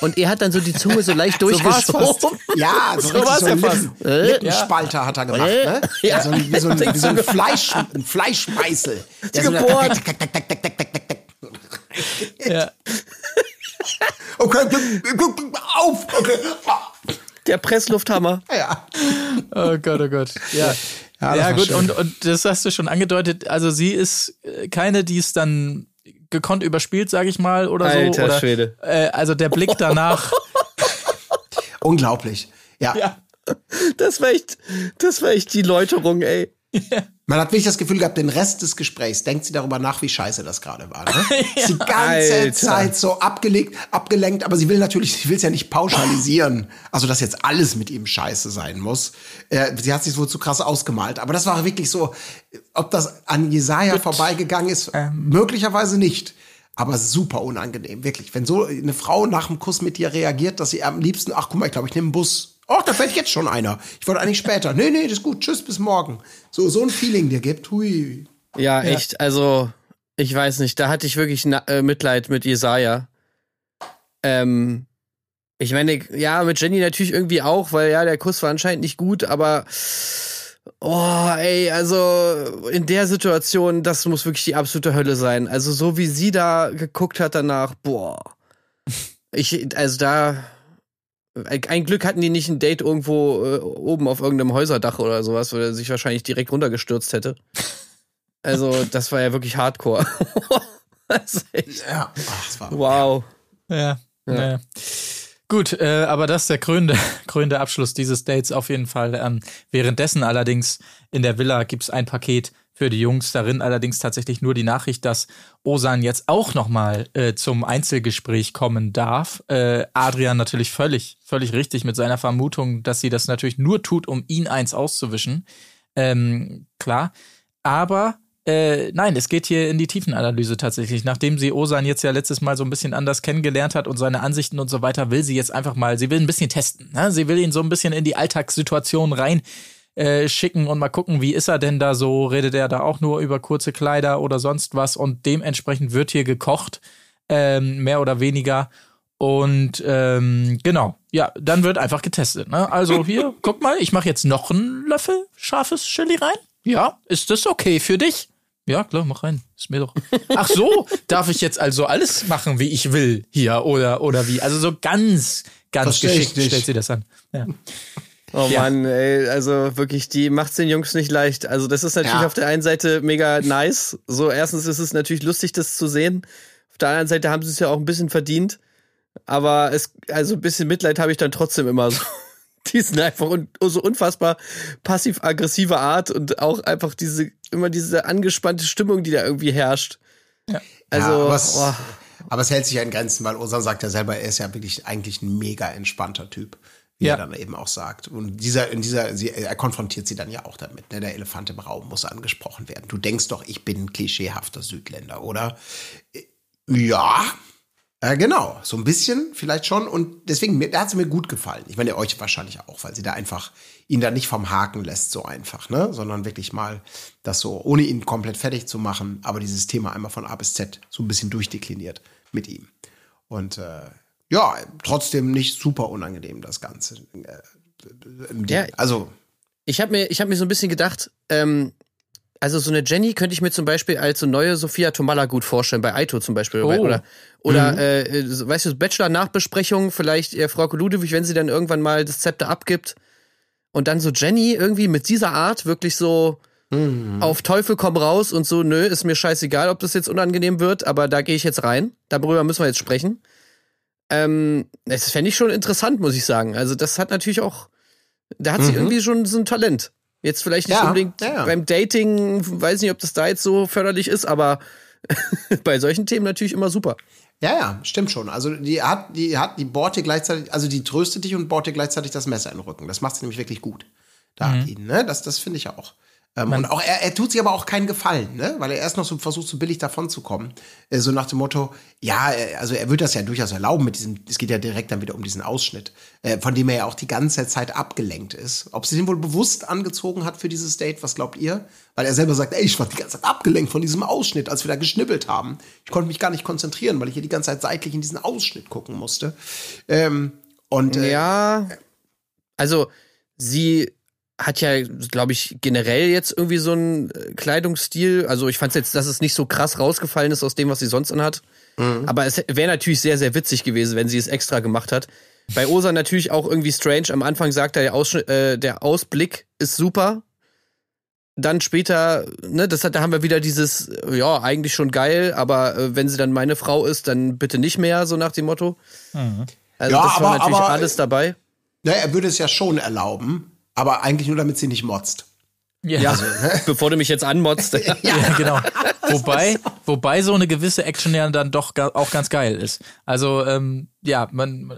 Und er hat dann so die Zunge so leicht durchgeschoben. So ja, so, so war es so ja fast. Lippen, Lippenspalter äh? hat er gemacht, ne? Äh? Ja. So, wie so, wie so ein, Fleisch, ein Fleischmeißel. Der so Gebohrt. ja. Okay, auf! Okay. Der Presslufthammer. Ja. Oh Gott, oh Gott. Ja. Ja, ja gut, und, und das hast du schon angedeutet. Also sie ist äh, keine, die es dann gekonnt überspielt, sage ich mal, oder so. Alter Schwede. Äh, also der Blick danach. Unglaublich. Ja. ja. Das war echt, das war echt die Läuterung, ey. Man hat wirklich das Gefühl gehabt, den Rest des Gesprächs denkt sie darüber nach, wie scheiße das gerade war. Ne? Ist Die ganze Alter. Zeit so abgelegt, abgelenkt, aber sie will natürlich, sie will es ja nicht pauschalisieren. Also, dass jetzt alles mit ihm scheiße sein muss. Äh, sie hat sich wohl zu krass ausgemalt. Aber das war wirklich so, ob das an Jesaja vorbeigegangen ist, möglicherweise nicht. Aber super unangenehm, wirklich. Wenn so eine Frau nach dem Kuss mit dir reagiert, dass sie am liebsten, ach guck mal, ich glaube, ich nehme einen Bus. Oh, da fährt jetzt schon einer. Ich wollte eigentlich später. Nee, nee, das ist gut. Tschüss, bis morgen. So, so ein Feeling dir gibt. Hui. Ja, echt, also, ich weiß nicht, da hatte ich wirklich äh, Mitleid mit Jesaja. Ähm, ich meine, ja, mit Jenny natürlich irgendwie auch, weil ja, der Kuss war anscheinend nicht gut, aber oh, ey, also in der Situation, das muss wirklich die absolute Hölle sein. Also so wie sie da geguckt hat danach, boah. Ich, also da, ein Glück hatten die nicht ein Date irgendwo äh, oben auf irgendeinem Häuserdach oder sowas, wo er sich wahrscheinlich direkt runtergestürzt hätte. Also, das war ja wirklich Hardcore. das ist echt, Ja. Ach, das war, wow. Ja. ja. Gut, äh, aber das ist der krönende, krönende Abschluss dieses Dates auf jeden Fall. Ähm, währenddessen allerdings in der Villa gibt's ein Paket für die Jungs, darin allerdings tatsächlich nur die Nachricht, dass Osan jetzt auch nochmal äh, zum Einzelgespräch kommen darf. Äh, Adrian natürlich völlig, völlig richtig mit seiner Vermutung, dass sie das natürlich nur tut, um ihn eins auszuwischen. Ähm, klar. Aber äh, nein, es geht hier in die Tiefenanalyse tatsächlich. Nachdem sie Osan jetzt ja letztes Mal so ein bisschen anders kennengelernt hat und seine Ansichten und so weiter, will sie jetzt einfach mal, sie will ein bisschen testen. Ne? Sie will ihn so ein bisschen in die Alltagssituation rein äh, schicken und mal gucken, wie ist er denn da so? Redet er da auch nur über kurze Kleider oder sonst was? Und dementsprechend wird hier gekocht, ähm, mehr oder weniger. Und ähm, genau, ja, dann wird einfach getestet. Ne? Also hier, guck mal, ich mache jetzt noch einen Löffel scharfes Chili rein. Ja, ist das okay für dich? Ja, klar, mach rein. Ist mir doch. Ach so, darf ich jetzt also alles machen, wie ich will hier oder oder wie? Also so ganz ganz Versteh geschickt stellt sie das an. Ja. Oh Ja. Mann, ey, also wirklich, die macht's den Jungs nicht leicht. Also das ist natürlich Ja. auf der einen Seite mega nice. So, erstens ist es natürlich lustig, das zu sehen. Auf der anderen Seite haben sie es ja auch ein bisschen verdient. Aber es, also ein bisschen Mitleid habe ich dann trotzdem immer so. Die sind einfach un, so unfassbar passiv-aggressive Art und auch einfach diese, immer diese angespannte Stimmung, die da irgendwie herrscht. Ja. Also, ja, aber, es, oh, aber es hält sich ja in Grenzen, weil Osan sagt ja selber, er ist ja wirklich eigentlich ein mega entspannter Typ. Wie Ja. er dann eben auch sagt. Und dieser, in dieser, sie, er konfrontiert sie dann ja auch damit. Ne? Der Elefant im Raum muss angesprochen werden. Du denkst doch, ich bin ein klischeehafter Südländer, oder? Äh, Ja, äh, genau, so ein bisschen vielleicht schon. Und deswegen, da hat sie mir gut gefallen. Ich meine, euch wahrscheinlich auch, weil sie da einfach ihn da nicht vom Haken lässt, so einfach, ne? Sondern wirklich mal das so, ohne ihn komplett fertig zu machen, aber dieses Thema einmal von A bis Z so ein bisschen durchdekliniert mit ihm. Und äh, ja, trotzdem nicht super unangenehm, das Ganze. Äh. Ja. Also, Ich habe mir, ich hab mir so ein bisschen gedacht, ähm, also so eine Jenny könnte ich mir zum Beispiel als so neue Sophia Tomala gut vorstellen, bei Aito zum Beispiel. Oh. Oder, oder äh, äh, weißt du, Bachelor-Nachbesprechung, vielleicht äh, Frau Ludewig, wenn sie dann irgendwann mal das Zepter abgibt. Und dann so Jenny irgendwie mit dieser Art wirklich so auf Teufel komm raus und so, nö, ist mir scheißegal, ob das jetzt unangenehm wird, aber da gehe ich jetzt rein. Darüber müssen wir jetzt sprechen. Ähm, das fände ich schon interessant, muss ich sagen. Also das hat natürlich auch, da hat sie Mhm. irgendwie schon so ein Talent. Jetzt vielleicht nicht Ja, unbedingt ja, ja. beim Dating, weiß nicht, ob das da jetzt so förderlich ist, aber bei solchen Themen natürlich immer super. Ja, ja, stimmt schon. Also die hat, die hat, die bohrt dir gleichzeitig, also die tröstet dich und bohrt dir gleichzeitig das Messer in den Rücken. Das macht sie nämlich wirklich gut. Da Mhm. hat ihn, ne? Das, das finde ich auch. Ähm, und auch er, er tut sich aber auch keinen Gefallen, ne? Weil er erst noch so versucht, so billig davon zu kommen. Äh, so nach dem Motto, ja, äh, also er wird das ja durchaus erlauben mit diesem, es geht ja direkt dann wieder um diesen Ausschnitt, äh, von dem er ja auch die ganze Zeit abgelenkt ist. Ob sie den wohl bewusst angezogen hat für dieses Date, was glaubt ihr? Weil er selber sagt, ey, ich war die ganze Zeit abgelenkt von diesem Ausschnitt, als wir da geschnippelt haben. Ich konnte mich gar nicht konzentrieren, weil ich hier die ganze Zeit seitlich in diesen Ausschnitt gucken musste. Ähm, und äh, Ja, also sie hat ja, glaube ich, generell jetzt irgendwie so einen äh, Kleidungsstil. Also ich fand jetzt, dass es nicht so krass rausgefallen ist aus dem, was sie sonst anhat. Aber es wäre natürlich sehr, sehr witzig gewesen, wenn sie es extra gemacht hat. Bei Osa natürlich auch irgendwie strange. Am Anfang sagt er, der, Ausschnitt, äh, der Ausblick ist super. Dann später, ne, das hat, da haben wir wieder dieses, äh, ja, eigentlich schon geil, aber äh, wenn sie dann meine Frau ist, dann bitte nicht mehr, so nach dem Motto. Also Ja, das war aber- natürlich aber- alles dabei. na, er würde es ja schon erlauben, aber eigentlich nur, damit sie nicht motzt. Ja, bevor du mich jetzt anmotzt. Ja, genau. Wobei, wobei so eine gewisse Action ja dann doch auch ganz geil ist. Also, ähm, ja, man,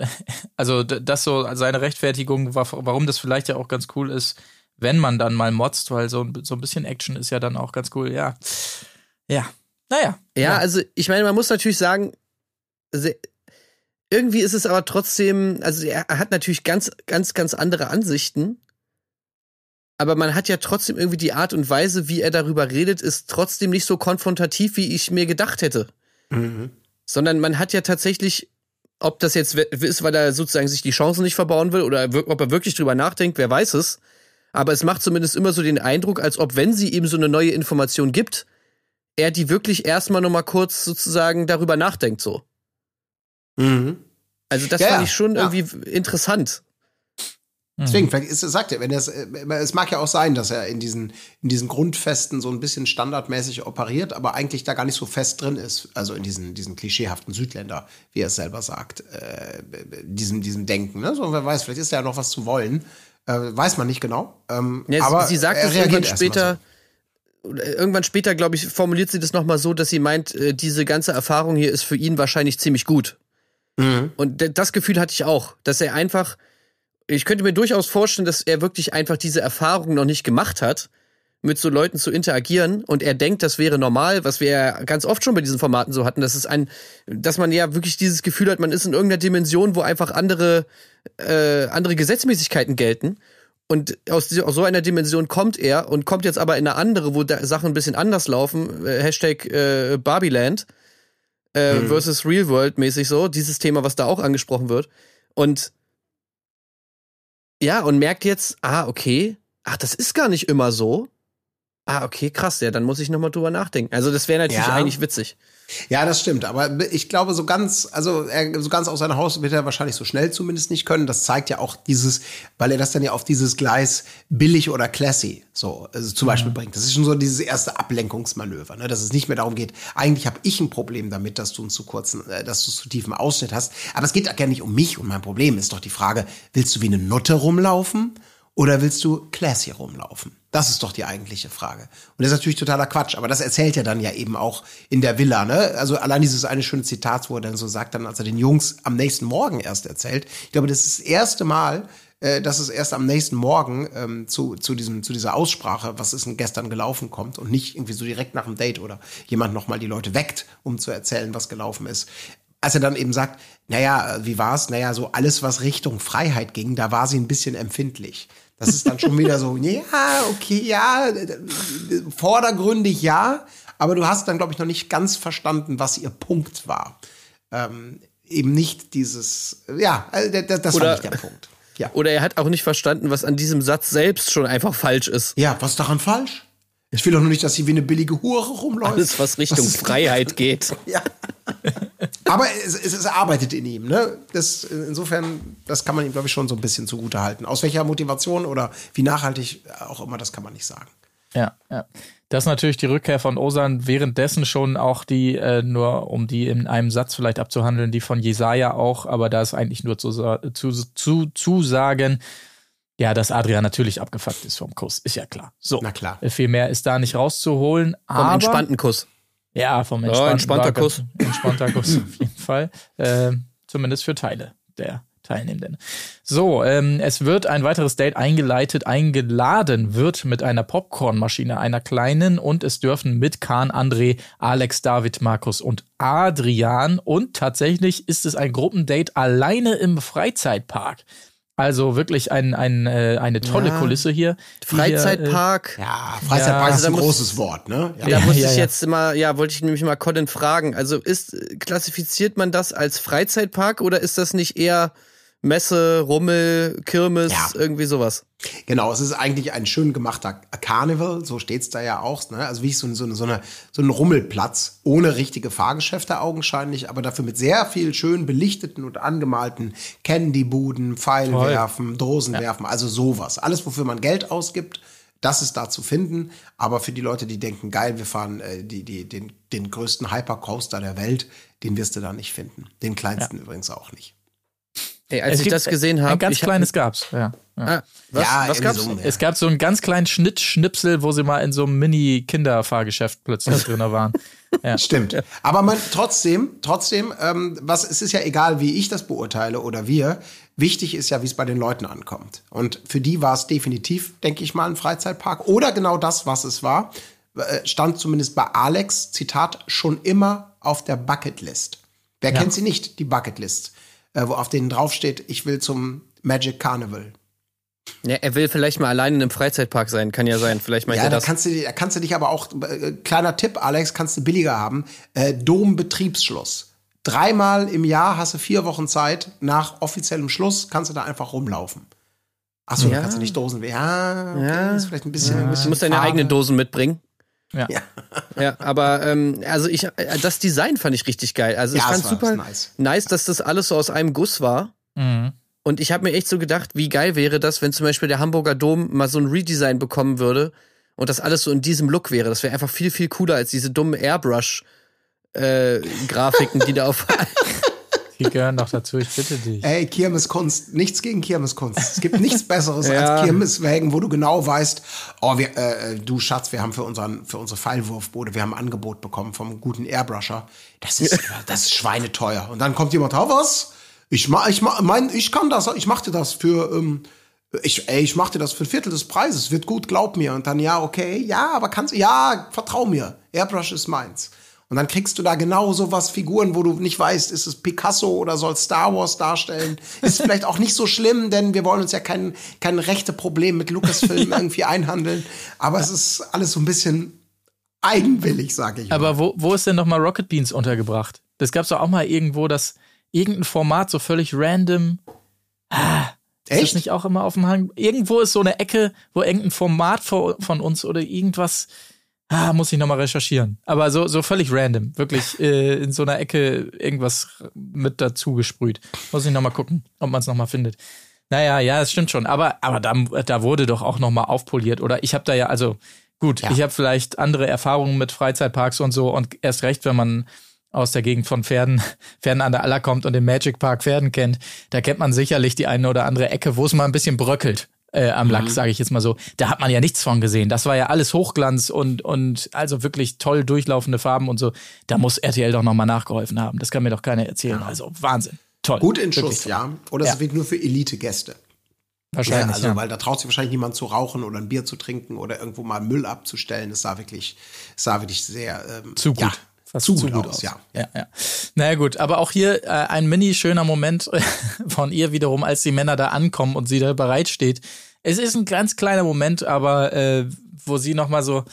also das so seine Rechtfertigung, wa- warum das vielleicht ja auch ganz cool ist, wenn man dann mal motzt, weil so, ein- so ein bisschen Action ist ja dann auch ganz cool, ja. Ja. Naja. Ja, also ich meine, man muss natürlich sagen, irgendwie ist es aber trotzdem, also er hat natürlich ganz, ganz, ganz andere Ansichten. Aber man hat ja trotzdem irgendwie die Art und Weise, wie er darüber redet, ist trotzdem nicht so konfrontativ, wie ich mir gedacht hätte. Sondern man hat ja tatsächlich, ob das jetzt ist, weil er sozusagen sich die Chancen nicht verbauen will oder ob er wirklich drüber nachdenkt, wer weiß es. Aber es macht zumindest immer so den Eindruck, als ob, wenn sie ihm so eine neue Information gibt, er die wirklich erstmal noch mal kurz sozusagen darüber nachdenkt so. Also das Ja, fand ich schon ja. irgendwie interessant. Deswegen, vielleicht ist, sagt er, wenn er es, äh, es mag ja auch sein, dass er in diesen, in diesen Grundfesten so ein bisschen standardmäßig operiert, aber eigentlich da gar nicht so fest drin ist. Also in diesen, diesen klischeehaften Südländer, wie er es selber sagt, äh, diesem, diesem Denken. Ne? So, wer weiß, vielleicht ist da ja noch was zu wollen. Äh, weiß man nicht genau. Ähm, Ja, aber sie sagt er es irgendwann später, irgendwann später, glaube ich, formuliert sie das noch mal so, dass sie meint, äh, diese ganze Erfahrung hier ist für ihn wahrscheinlich ziemlich gut. Mhm. Und das Gefühl hatte ich auch, dass er einfach, ich könnte mir durchaus vorstellen, dass er wirklich einfach diese Erfahrung noch nicht gemacht hat, mit so Leuten zu interagieren und er denkt, das wäre normal, was wir ja ganz oft schon bei diesen Formaten so hatten, dass es ein, dass man ja wirklich dieses Gefühl hat, man ist in irgendeiner Dimension, wo einfach andere, äh, andere Gesetzmäßigkeiten gelten. Und aus, aus so einer Dimension kommt er und kommt jetzt aber in eine andere, wo da Sachen ein bisschen anders laufen. Äh, Hashtag äh, Barbieland äh, versus Real World mäßig so. Dieses Thema, was da auch angesprochen wird. Und ja, und merkt jetzt, ah, okay, ach, das ist gar nicht immer so. Ah, okay, krass, ja, dann muss ich nochmal drüber nachdenken. Also, das wäre natürlich Ja. eigentlich witzig. Ja, das stimmt. Aber ich glaube, so ganz, also er, so ganz aus seinem Haus wird er wahrscheinlich so schnell zumindest nicht können. Das zeigt ja auch dieses, weil er das dann ja auf dieses Gleis billig oder classy so also zum Beispiel bringt. Das ist schon so dieses erste Ablenkungsmanöver, ne? dass es nicht mehr darum geht. Eigentlich habe ich ein Problem damit, dass du einen zu kurzen, äh, dass du zu tiefen Ausschnitt hast. Aber es geht ja gar nicht um mich und mein Problem ist doch die Frage: Willst du wie eine Nutte rumlaufen? Oder willst du classy rumlaufen? Das ist doch die eigentliche Frage. Und das ist natürlich totaler Quatsch, aber das erzählt er dann ja eben auch in der Villa, ne? Also allein dieses eine schöne Zitat, wo er dann so sagt, dann als er den Jungs am nächsten Morgen erst erzählt. Ich glaube, das ist das erste Mal, äh, dass es erst am nächsten Morgen ähm, zu, zu, diesem, zu dieser Aussprache, was ist denn gestern gelaufen, kommt und nicht irgendwie so direkt nach dem Date oder jemand nochmal die Leute weckt, um zu erzählen, was gelaufen ist als er dann eben sagt, naja, wie war's? Naja, so alles, was Richtung Freiheit ging, da war sie ein bisschen empfindlich. Das ist dann schon wieder so, ja, okay, ja, vordergründig ja, aber du hast dann, glaube ich, noch nicht ganz verstanden, was ihr Punkt war. Ähm, eben nicht dieses, ja, äh, das, das war nicht der Punkt. Ja. Oder er hat auch nicht verstanden, was an diesem Satz selbst schon einfach falsch ist. ja, was daran falsch? Ich will doch nur nicht, dass sie wie eine billige Hure rumläuft. Alles, was Richtung ist- Freiheit geht. Ja. Aber es, es, es arbeitet in ihm, ne? Das, insofern, das kann man ihm, glaube ich, schon so ein bisschen zugute halten. Aus welcher Motivation oder wie nachhaltig auch immer, das kann man nicht sagen. Ja, ja. Das ist natürlich die Rückkehr von Osan währenddessen schon auch die, äh, nur um die in einem Satz vielleicht abzuhandeln, die von Jesaja auch, aber da ist eigentlich nur zu, zu, zu, zu sagen, Ja, dass Adrian natürlich abgefuckt ist vom Kuss, ist ja klar. So. Na klar. Viel mehr ist da nicht rauszuholen. Vom aber, entspannten Kuss. Ja, vom Ja, entspannten entspannter war Kuss. Entspannter Kuss, auf jeden Fall. Ähm, zumindest für Teile der Teilnehmenden. So, ähm, es wird ein weiteres Date eingeleitet, eingeladen wird mit einer Popcornmaschine, einer kleinen, und es dürfen mit Kahn, André, Alex, David, Markus und Adrian. Und tatsächlich ist es ein Gruppendate alleine im Freizeitpark. Also wirklich ein, ein, äh, eine tolle Ja. Kulisse hier. die hier, äh, Freizeitpark. Ja, Freizeitpark Ja, ist ein also großes Wort, ne? Ja. Da muss ja, ich ja. jetzt immer, ja, wollte ich nämlich mal Colin fragen. Also ist, klassifiziert man das als Freizeitpark oder ist das nicht eher Messe, Rummel, Kirmes, Ja. irgendwie sowas? Genau, es ist eigentlich ein schön gemachter Karneval, so steht's da ja auch. Ne? Also wie so, ein- so, so, eine, so ein Rummelplatz, ohne richtige Fahrgeschäfte augenscheinlich, aber dafür mit sehr viel schön belichteten und angemalten Candybuden, Pfeilwerfen, Dosenwerfen, also sowas. Alles, wofür man Geld ausgibt, das ist da zu finden. Aber für die Leute, die denken, geil, wir fahren äh, die, die, den, den größten Hypercoaster der Welt, den wirst du da nicht finden. Den kleinsten übrigens auch nicht. Ey, als Es ich das gesehen habe, Ein ganz hab- kleines gab's, ja. ja. Ah, was, Ja, was gab's? so, ja. Es gab so einen ganz kleinen Schnittschnipsel, wo sie mal in so einem Mini-Kinderfahrgeschäft plötzlich drin waren. Ja. Stimmt. Aber man trotzdem, trotzdem, ähm, was es ist ja egal, wie ich das beurteile oder wir. Wichtig ist ja, wie es bei den Leuten ankommt. Und für die war es definitiv, denke ich mal, ein Freizeitpark oder genau das, was es war. Äh, Stand zumindest bei Alex, Zitat, schon immer auf der Bucketlist. Wer Ja. kennt sie nicht, die Bucketlist, äh, wo auf denen draufsteht, ich will zum Magic Carnival. Ja, er will vielleicht mal allein in einem Freizeitpark sein, kann ja sein. Vielleicht meint Ja, er da das. kannst, du, da kannst du dich aber auch, äh, kleiner Tipp, Alex, kannst du billiger haben, äh, Dombetriebsschluss. Dreimal im Jahr hast du vier Wochen Zeit, nach offiziellem Schluss kannst du da einfach rumlaufen. Achso, Ja. da kannst du nicht Dosen. Ja, okay, Ja. ist vielleicht ein bisschen. Ein Du bisschen musst deine eigenen Dosen mitbringen. Ja. Ja. Ja, aber ähm, also ich, äh, das Design fand ich richtig geil. Also ich Ja, fand super nice. nice, dass das alles so aus einem Guss war. Mhm. Und ich habe mir echt so gedacht, wie geil wäre das, wenn zum Beispiel der Hamburger Dom mal so ein Redesign bekommen würde und das alles so in diesem Look wäre. Das wäre einfach viel, viel cooler als diese dummen Airbrush-Grafiken, die da auf. Die gehören doch dazu, ich bitte dich. Ey, Kirmeskunst, nichts gegen Kirmeskunst. Es gibt nichts Besseres Ja. als Kirmeswägen, wo du genau weißt, oh, wir, äh, du Schatz, wir haben für unseren, für unsere Pfeilwurfboote, wir haben ein Angebot bekommen vom guten Airbrusher. Das ist, das ist schweineteuer. Und dann kommt jemand, oh, was? Ich mach, ich mach, mein, ich kann das, ich mach dir das für, ähm, ich, ey, ich mach dir das für ein Viertel des Preises, wird gut, glaub mir. Und dann, ja, okay, ja, aber kannst, ja, vertrau mir. Airbrush ist meins. Und dann kriegst du da genau so was Figuren, wo du nicht weißt, ist es Picasso oder soll Star Wars darstellen? Ist vielleicht auch nicht so schlimm, denn wir wollen uns ja kein, kein rechte Problem mit Lucasfilm irgendwie einhandeln. Aber es ist alles so ein bisschen eigenwillig, sage ich. mal. Aber wo, wo ist denn nochmal Rocket Beans untergebracht? Das gab's doch auch mal irgendwo, dass irgendein Format so völlig random. Ah, ist das Echt? nicht auch immer auf dem Hang? Irgendwo ist so eine Ecke, wo irgendein Format von uns oder irgendwas. Ah, muss ich nochmal recherchieren. Aber so, so völlig random. Wirklich äh, in so einer Ecke irgendwas mit dazu gesprüht. Muss ich nochmal gucken, ob man es nochmal findet. Naja, ja, das stimmt schon. Aber, aber da, da wurde doch auch nochmal aufpoliert. Oder ich habe da ja, also gut, Ja. ich habe vielleicht andere Erfahrungen mit Freizeitparks und so. Und erst recht, wenn man aus der Gegend von Pferden, Pferden an der Aller kommt und den Magic Park Pferden kennt, da kennt man sicherlich die eine oder andere Ecke, wo es mal ein bisschen bröckelt. Äh, am Lack, sage ich jetzt mal so. Da hat man ja nichts von gesehen. Das war ja alles Hochglanz und, und also wirklich toll durchlaufende Farben und so. Da muss RTL doch nochmal nachgeholfen haben. Das kann mir doch keiner erzählen. Also Wahnsinn. Toll. Gut in Schuss, toll. ja. Oder Ja. es wird nur für Elite-Gäste. Ja, Wahrscheinlich. also, ja. weil da traut sich wahrscheinlich niemand zu rauchen oder ein Bier zu trinken oder irgendwo mal Müll abzustellen. Es sah wirklich, es sah wirklich sehr ähm, Zu gut. Fast zu, gut, aus, ja. ja, ja. Naja, gut, aber auch hier äh, ein mini schöner Moment von ihr wiederum, als die Männer da ankommen und sie da bereitsteht. Es ist ein ganz kleiner Moment, aber äh, wo sie nochmal so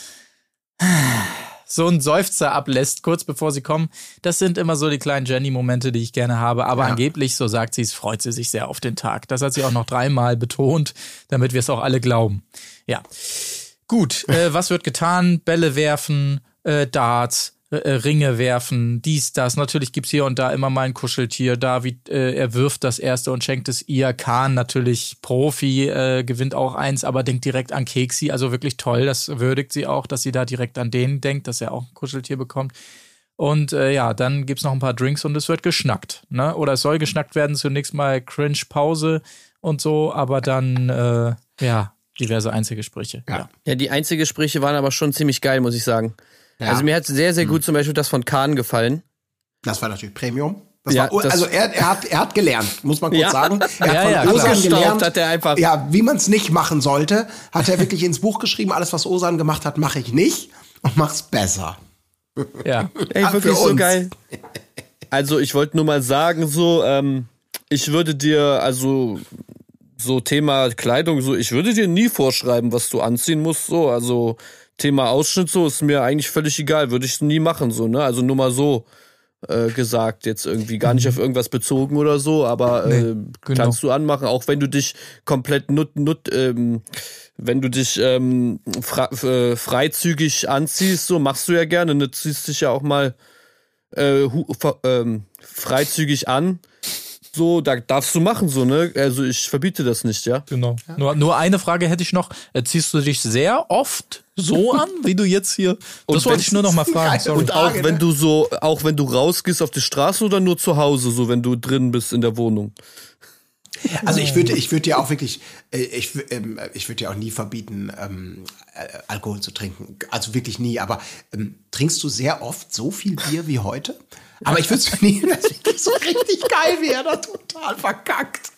so einen Seufzer ablässt, kurz bevor sie kommen. Das sind immer so die kleinen Jenny-Momente, die ich gerne habe. Aber Ja. angeblich, so sagt sie es, freut sie sich sehr auf den Tag. Das hat sie auch noch dreimal betont, damit wir es auch alle glauben. Ja. Gut, äh, was wird getan? Bälle werfen, äh, Darts, Ringe werfen, dies, das. Natürlich gibt's hier und da immer mal ein Kuscheltier. David, äh, er wirft das erste und schenkt es ihr. Kahn, natürlich Profi, äh, gewinnt auch eins, aber denkt direkt an Keksi. Also wirklich toll. Das würdigt sie auch, dass sie da direkt an den denkt, dass er auch ein Kuscheltier bekommt. Und äh, ja, dann gibt's noch ein paar Drinks und es wird geschnackt. Ne? Oder es soll geschnackt werden. Zunächst mal Cringe-Pause. und so, aber dann, äh, ja, diverse Einzelgespräche. Ja. Ja. Ja, die Einzelgespräche waren aber schon ziemlich geil, muss ich sagen. Ja. Also mir hat sehr, sehr gut zum Beispiel das von Kahn gefallen. Das war natürlich Premium. Ja, war, also er, er, hat, er hat gelernt, muss man kurz Ja. sagen. Er hat ja, von. Osan gelernt, hat er einfach. ja, wie man es nicht machen sollte, hat er wirklich ins Buch geschrieben, alles was Osan gemacht hat, mache ich nicht und mach's besser. ja. Ey, wirklich so geil. Also ich wollte nur mal sagen, so, ähm, ich würde dir, also so Thema Kleidung, so, ich würde dir nie vorschreiben, was du anziehen musst, so, also Thema Ausschnitt, so, ist mir eigentlich völlig egal, würde ich nie machen, so, ne, also nur mal so äh, gesagt, jetzt irgendwie gar nicht auf irgendwas bezogen oder so, aber äh, Mhm. genau. kannst du anmachen, auch wenn du dich komplett nut, nut, ähm, wenn du dich ähm, äh, freizügig anziehst, so machst du ja gerne, ne, ziehst dich ja auch mal äh, ähm, freizügig an. So, da darfst du machen, so, ne? Also ich verbiete das nicht, ja. Genau. Nur, nur eine Frage hätte ich noch. Äh, Ziehst du dich sehr oft so an, wie du jetzt hier? Das wollte ich nur noch mal fragen. Sorry. Und auch wenn ne? du so, auch wenn du rausgehst auf die Straße oder nur zu Hause, so wenn du drin bist in der Wohnung. Also ich würde, ich würde dir auch wirklich, äh, ich, ähm, ich würde dir auch nie verbieten, ähm, äh, Alkohol zu trinken. Also wirklich nie. Aber ähm, trinkst du sehr oft so viel Bier wie heute? Aber ich würde es nie, das wirklich so richtig geil wäre, total verkackt.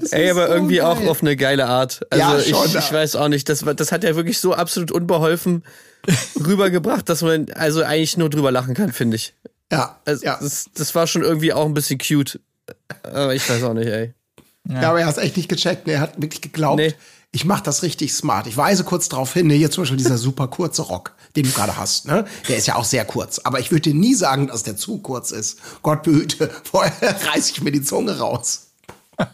Das Ey, aber so irgendwie auch geil. auf eine geile Art. Also Ja, schon, ich, ja. ich weiß auch nicht, das, das hat ja wirklich so absolut unbeholfen rübergebracht, dass man also eigentlich nur drüber lachen kann, finde ich. Ja, Also ja. das, das war schon irgendwie auch ein bisschen cute. Aber ich weiß auch nicht, ey. ja, aber er hat es echt nicht gecheckt. ne? Er hat wirklich geglaubt, Nee. ich mache das richtig smart. Ich weise kurz darauf hin, ne? hier zum Beispiel dieser super kurze Rock, den du gerade hast. Ne? Der ist ja auch sehr kurz. Aber ich würde dir nie sagen, dass der zu kurz ist. Gott behüte, vorher reiß ich mir die Zunge raus.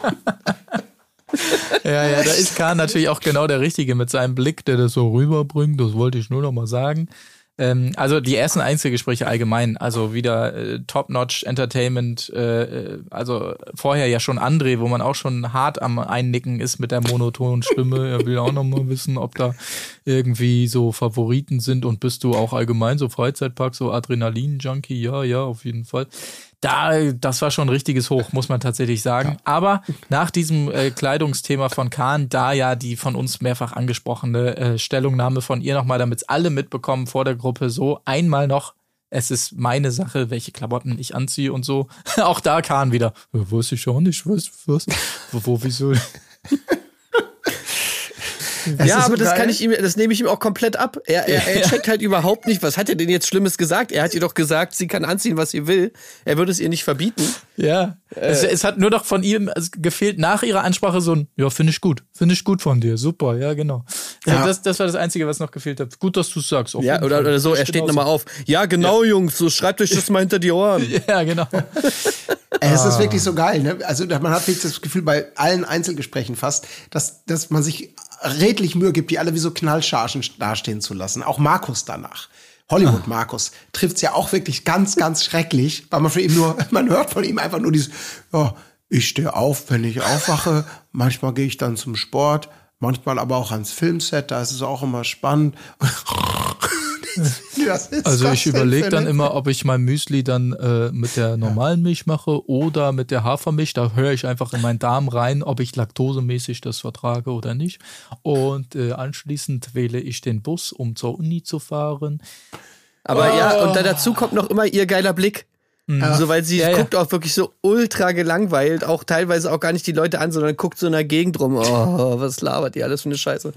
Ja, ja, da ist Kahn natürlich auch genau der Richtige mit seinem Blick, der das so rüberbringt. Das wollte ich nur noch mal sagen. Ähm, also die ersten Einzelgespräche allgemein, also wieder äh, Top-Notch Entertainment, äh, äh, also vorher ja schon André, wo man auch schon hart am Einnicken ist mit der monotonen Stimme. Er will auch noch mal wissen, ob da irgendwie so Favoriten sind und bist du auch allgemein so Freizeitpark, so Adrenalin-Junkie? Ja, ja, auf jeden Fall. Da, das war schon ein richtiges Hoch, muss man tatsächlich sagen. Aber nach diesem äh, Kleidungsthema von Kahn, da ja die von uns mehrfach angesprochene äh, Stellungnahme von ihr nochmal, damit es alle mitbekommen vor der Gruppe, so einmal noch, es ist meine Sache, welche Klamotten ich anziehe und so. Auch da Kahn wieder, äh, weiß ich auch nicht, was, was, wo, wo wieso? Es ja, ist so aber das geil. kann ich ihm, das nehme ich ihm auch komplett ab. Er, er, er checkt halt überhaupt nicht, was hat er denn jetzt Schlimmes gesagt? Er hat ihr doch gesagt, sie kann anziehen, was sie will. Er würde es ihr nicht verbieten. Ja. es, es hat nur noch von ihm gefehlt nach ihrer Ansprache so ein, ja, finde ich gut, finde ich gut von dir, super, ja, genau. Also Ja. Das, das war das Einzige, was noch gefehlt hat. Gut, dass du es sagst. Ja, oder, oder so, er steht Genauso. nochmal auf. Ja, genau, Jungs, so schreibt euch das mal hinter die Ohren. Ja, genau. Es Ah. ist wirklich so geil, ne? Also man hat wirklich das Gefühl bei allen Einzelgesprächen fast, dass, dass man sich redlich Mühe gibt, die alle wie so Knallchargen dastehen zu lassen. Auch Markus danach. Ah. Hollywood Markus trifft's ja auch wirklich ganz, ganz schrecklich, weil man von ihm nur, man hört von ihm einfach nur dieses, ja, ich stehe auf, wenn ich aufwache. Manchmal gehe ich dann zum Sport, manchmal aber auch ans Filmset, da ist es auch immer spannend. Also ich überlege dann immer, ob ich mein Müsli dann äh, mit der normalen Milch mache oder mit der Hafermilch. Da höre ich einfach in meinen Darm rein, ob ich laktosemäßig das vertrage oder nicht. Und äh, anschließend wähle ich den Bus, um zur Uni zu fahren. Aber ja, und dann dazu kommt noch immer ihr geiler Blick. So, weil sie Ja, ja. guckt auch wirklich so ultra gelangweilt, auch teilweise auch gar nicht die Leute an, sondern guckt so in der Gegend rum. Oh, was labert ihr alles für eine Scheiße?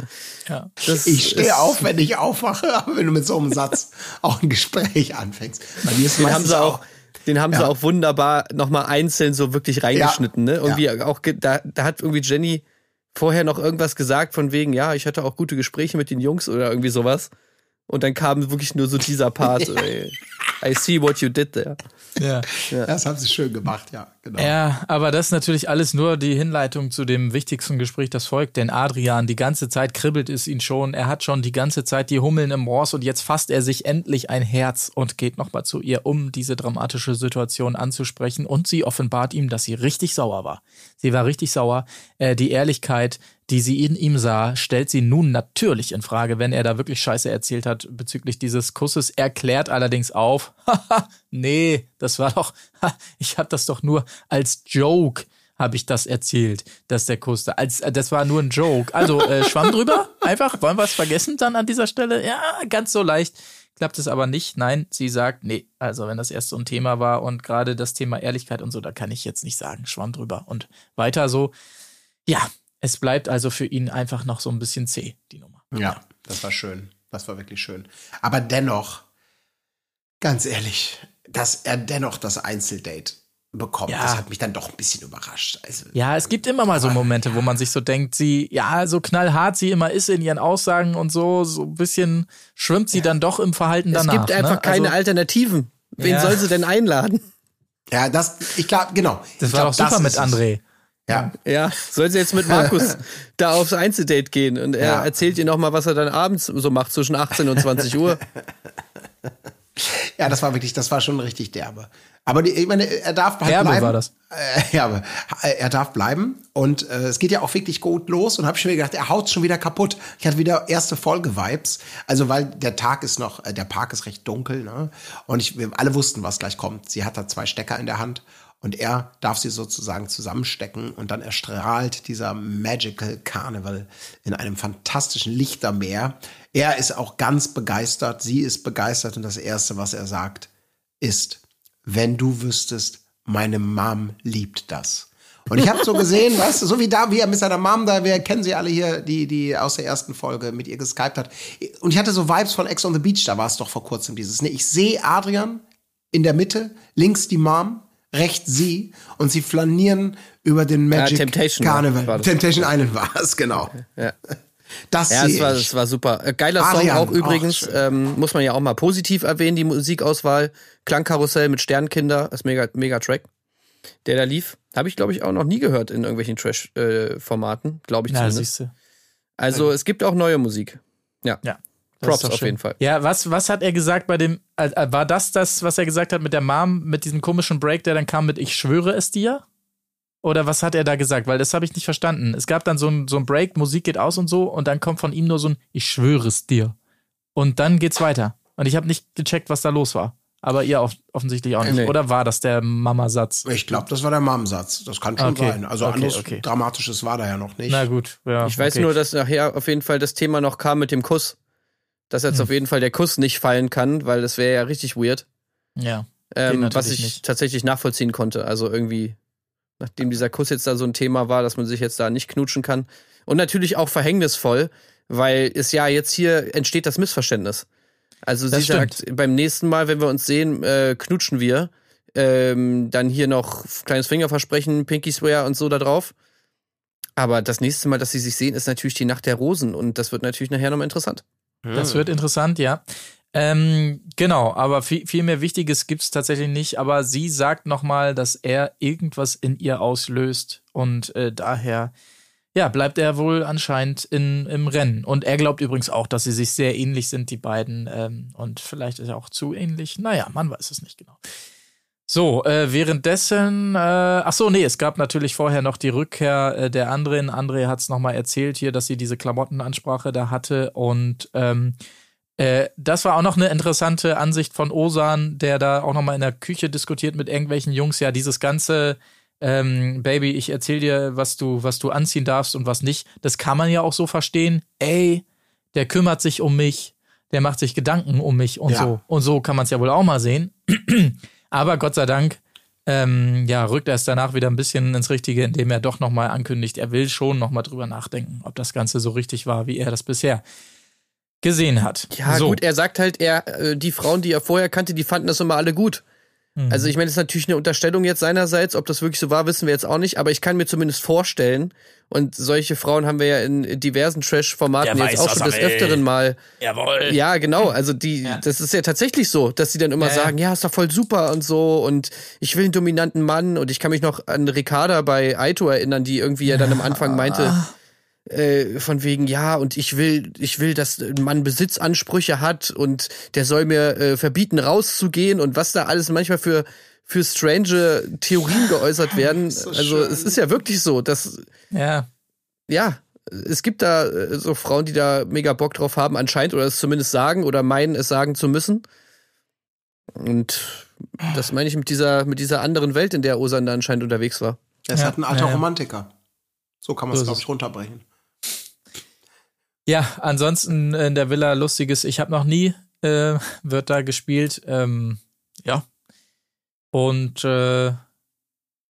Ja. Das Ich stehe auf, wenn ich aufwache, aber wenn du mit so einem Satz auch ein Gespräch anfängst. Bei mir ist Den haben sie auch, den haben sie Ja. auch wunderbar nochmal einzeln so wirklich reingeschnitten, ne? Irgendwie auch, ge- da, da hat irgendwie Jenny vorher noch irgendwas gesagt von wegen, ja, ich hatte auch gute Gespräche mit den Jungs oder irgendwie sowas. Und dann kam wirklich nur so dieser Part, I see what you did there. Ja. Das haben sie schön gemacht, ja, genau. Ja, aber das ist natürlich alles nur die Hinleitung zu dem wichtigsten Gespräch, das folgt. Denn Adrian, die ganze Zeit kribbelt es ihn schon. Er hat schon die ganze Zeit die Hummeln im Ross und jetzt fasst er sich endlich ein Herz und geht nochmal zu ihr, um diese dramatische Situation anzusprechen. Und sie offenbart ihm, dass sie richtig sauer war. Sie war richtig sauer. Äh, die Ehrlichkeit, die sie in ihm sah, stellt sie nun natürlich in Frage, wenn er da wirklich Scheiße erzählt hat bezüglich dieses Kusses. Er klärt allerdings auf, haha, nee, das war doch, ich hab das doch nur als Joke, habe ich das erzählt, dass der Kuss da, als, äh, das war nur ein Joke. Also, äh, Schwamm drüber, einfach, wollen wir es vergessen dann an dieser Stelle? Ja, ganz so leicht klappt es aber nicht. Nein, sie sagt, nee, also wenn das erst so ein Thema war und gerade das Thema Ehrlichkeit und so, da kann ich jetzt nicht sagen, Schwamm drüber. Und weiter so, ja, es bleibt also für ihn einfach noch so ein bisschen zäh, die Nummer. Ja, das war schön. Das war wirklich schön. Aber dennoch, ganz ehrlich, dass er dennoch das Einzeldate bekommt, Ja. das hat mich dann doch ein bisschen überrascht. Also, Ja, es gibt immer mal so Momente, wo man sich so denkt, sie, ja, so knallhart sie immer ist in ihren Aussagen und so, so ein bisschen schwimmt sie dann doch im Verhalten Es danach. gibt einfach ne? keine also, Alternativen. Wen Ja. soll sie denn einladen? ja, das, ich glaube, genau. Das ich war glaub, doch super mit es. André. Ja, Ja, soll sie jetzt mit Markus da aufs Einzeldate gehen und er Ja. erzählt ihr nochmal, was er dann abends so macht zwischen 18 und 20 Uhr. ja, das war wirklich, das war schon richtig derbe. Aber die, ich meine, er darf halt Derbe bleiben. war das. Äh, ja, er darf bleiben und äh, es geht ja auch wirklich gut los und habe schon wieder gedacht, er haut schon wieder kaputt. Ich hatte wieder erste Folge-Vibes, also weil der Tag ist noch, äh, der Park ist recht dunkel, ne? Und ich, wir alle wussten, was gleich kommt. Sie hat da zwei Stecker in der Hand und er darf sie sozusagen zusammenstecken und dann erstrahlt dieser Magical Carnival in einem fantastischen Lichtermeer. Er ist auch ganz begeistert, sie ist begeistert und das erste, was er sagt, ist, wenn du wüsstest, meine Mom liebt das. Und ich habe so gesehen, weißt du, so wie da, wie er mit seiner Mom da, wir kennen sie alle hier, die, die aus der ersten Folge mit ihr geskypt hat. Und ich hatte so Vibes von Ex on the Beach, da war es doch vor kurzem dieses. Ne, ich sehe Adrian in der Mitte, links die Mom, rechts sie und sie flanieren über den Magic Temptation war- Carnival. war das. Temptation Island war es, genau. Ja. Das Ja, sehe es war, ich. es war super. Äh, Geiler Song Arian, auch auch übrigens. schön. ähm, muss man ja auch mal positiv erwähnen, die Musikauswahl. Klangkarussell mit Sternkinder, ist mega, mega Track, der da lief. Habe ich, glaube ich, auch noch nie gehört in irgendwelchen Trash-Formaten, glaube ich Ja, zumindest. siehst du. Also es gibt auch neue Musik. Ja. Ja. Props auf schön. jeden Fall. Ja, was, was hat er gesagt bei dem, äh, äh, war das das, was er gesagt hat mit der Mom, mit diesem komischen Break, der dann kam mit Ich schwöre es dir? Oder was hat er da gesagt? Weil das habe ich nicht verstanden. Es gab dann so ein, so ein Break, Musik geht aus und so, und dann kommt von ihm nur so ein Ich schwöre es dir. Und dann geht's weiter. Und ich habe nicht gecheckt, was da los war. Aber ihr off offensichtlich auch nicht. Nee. Oder war das der Mama-Satz? Ich glaube, das war der Mom-Satz. Das kann schon Okay. sein. Also Okay, anderes okay. Dramatisches war da ja noch nicht. Na gut, ja. Ich weiß okay. nur, dass nachher auf jeden Fall das Thema noch kam mit dem Kuss. Dass Hm. jetzt auf jeden Fall der Kuss nicht fallen kann, weil das wäre ja richtig weird. Ja. Ähm, was ich nicht. tatsächlich nachvollziehen konnte. Also irgendwie, nachdem dieser Kuss jetzt da so ein Thema war, dass man sich jetzt da nicht knutschen kann. Und natürlich auch verhängnisvoll, weil es ja jetzt hier entsteht das Missverständnis. Also Das sie sagt, beim nächsten Mal, wenn wir uns sehen, äh, knutschen wir. Ähm, dann hier noch kleines Fingerversprechen, Pinky Swear und so da drauf. Aber das nächste Mal, dass sie sich sehen, ist natürlich die Nacht der Rosen und das wird natürlich nachher nochmal interessant. Das wird interessant, ja. Ähm, genau, aber viel, viel mehr Wichtiges gibt's tatsächlich nicht. Aber sie sagt nochmal, dass er irgendwas in ihr auslöst und äh, daher ja, bleibt er wohl anscheinend in, im Rennen. Und er glaubt übrigens auch, dass sie sich sehr ähnlich sind, die beiden. Ähm, und vielleicht ist er auch zu ähnlich. Naja, man weiß es nicht genau. So, äh, währenddessen, äh, ach so, nee, es gab natürlich vorher noch die Rückkehr äh, der anderen. André hat es nochmal erzählt hier, dass sie diese Klamottenansprache da hatte und ähm, äh, das war auch noch eine interessante Ansicht von Osan, der da auch nochmal in der Küche diskutiert mit irgendwelchen Jungs. Ja, dieses ganze ähm, Baby, ich erzähl dir, was du, was du anziehen darfst und was nicht. Das kann man ja auch so verstehen. Ey, der kümmert sich um mich, der macht sich Gedanken um mich und Ja. so. Und so kann man es ja wohl auch mal sehen. Aber Gott sei Dank, ähm, ja, rückt er es danach wieder ein bisschen ins Richtige, indem er doch nochmal ankündigt, er will schon nochmal drüber nachdenken, ob das Ganze so richtig war, wie er das bisher gesehen hat. Ja, so. gut, er sagt halt, er, äh, die Frauen, die er vorher kannte, die fanden das immer alle gut. Mhm. Also ich meine, das ist natürlich eine Unterstellung jetzt seinerseits, ob das wirklich so war, wissen wir jetzt auch nicht, aber ich kann mir zumindest vorstellen, und solche Frauen haben wir ja in diversen Trash-Formaten jetzt auch schon des. Öfteren mal. Jawohl. Ja, genau, also die, das ist ja tatsächlich so, dass sie dann immer Ja, ja. sagen, ja, ist doch voll super und so und ich will einen dominanten Mann und ich kann mich noch an Ricarda bei Aito erinnern, die irgendwie ja dann am Anfang meinte, äh, von wegen, ja, und ich will, ich will, dass ein Mann Besitzansprüche hat und der soll mir äh, verbieten, rauszugehen und was da alles manchmal für, für strange Theorien geäußert werden. So also schön. es ist ja wirklich so, dass, Ja. ja, es gibt da äh, so Frauen, die da mega Bock drauf haben, anscheinend, oder es zumindest sagen oder meinen, es sagen zu müssen. Und das meine ich mit dieser, mit dieser anderen Welt, in der Osan da anscheinend unterwegs war. Er ist Ja, halt ein alter ja, ja. Romantiker. So kann man So es, glaube es. ich, runterbrechen. Ja, ansonsten in der Villa lustiges, ich habe noch nie, äh, wird da gespielt. Ähm, ja. Und äh,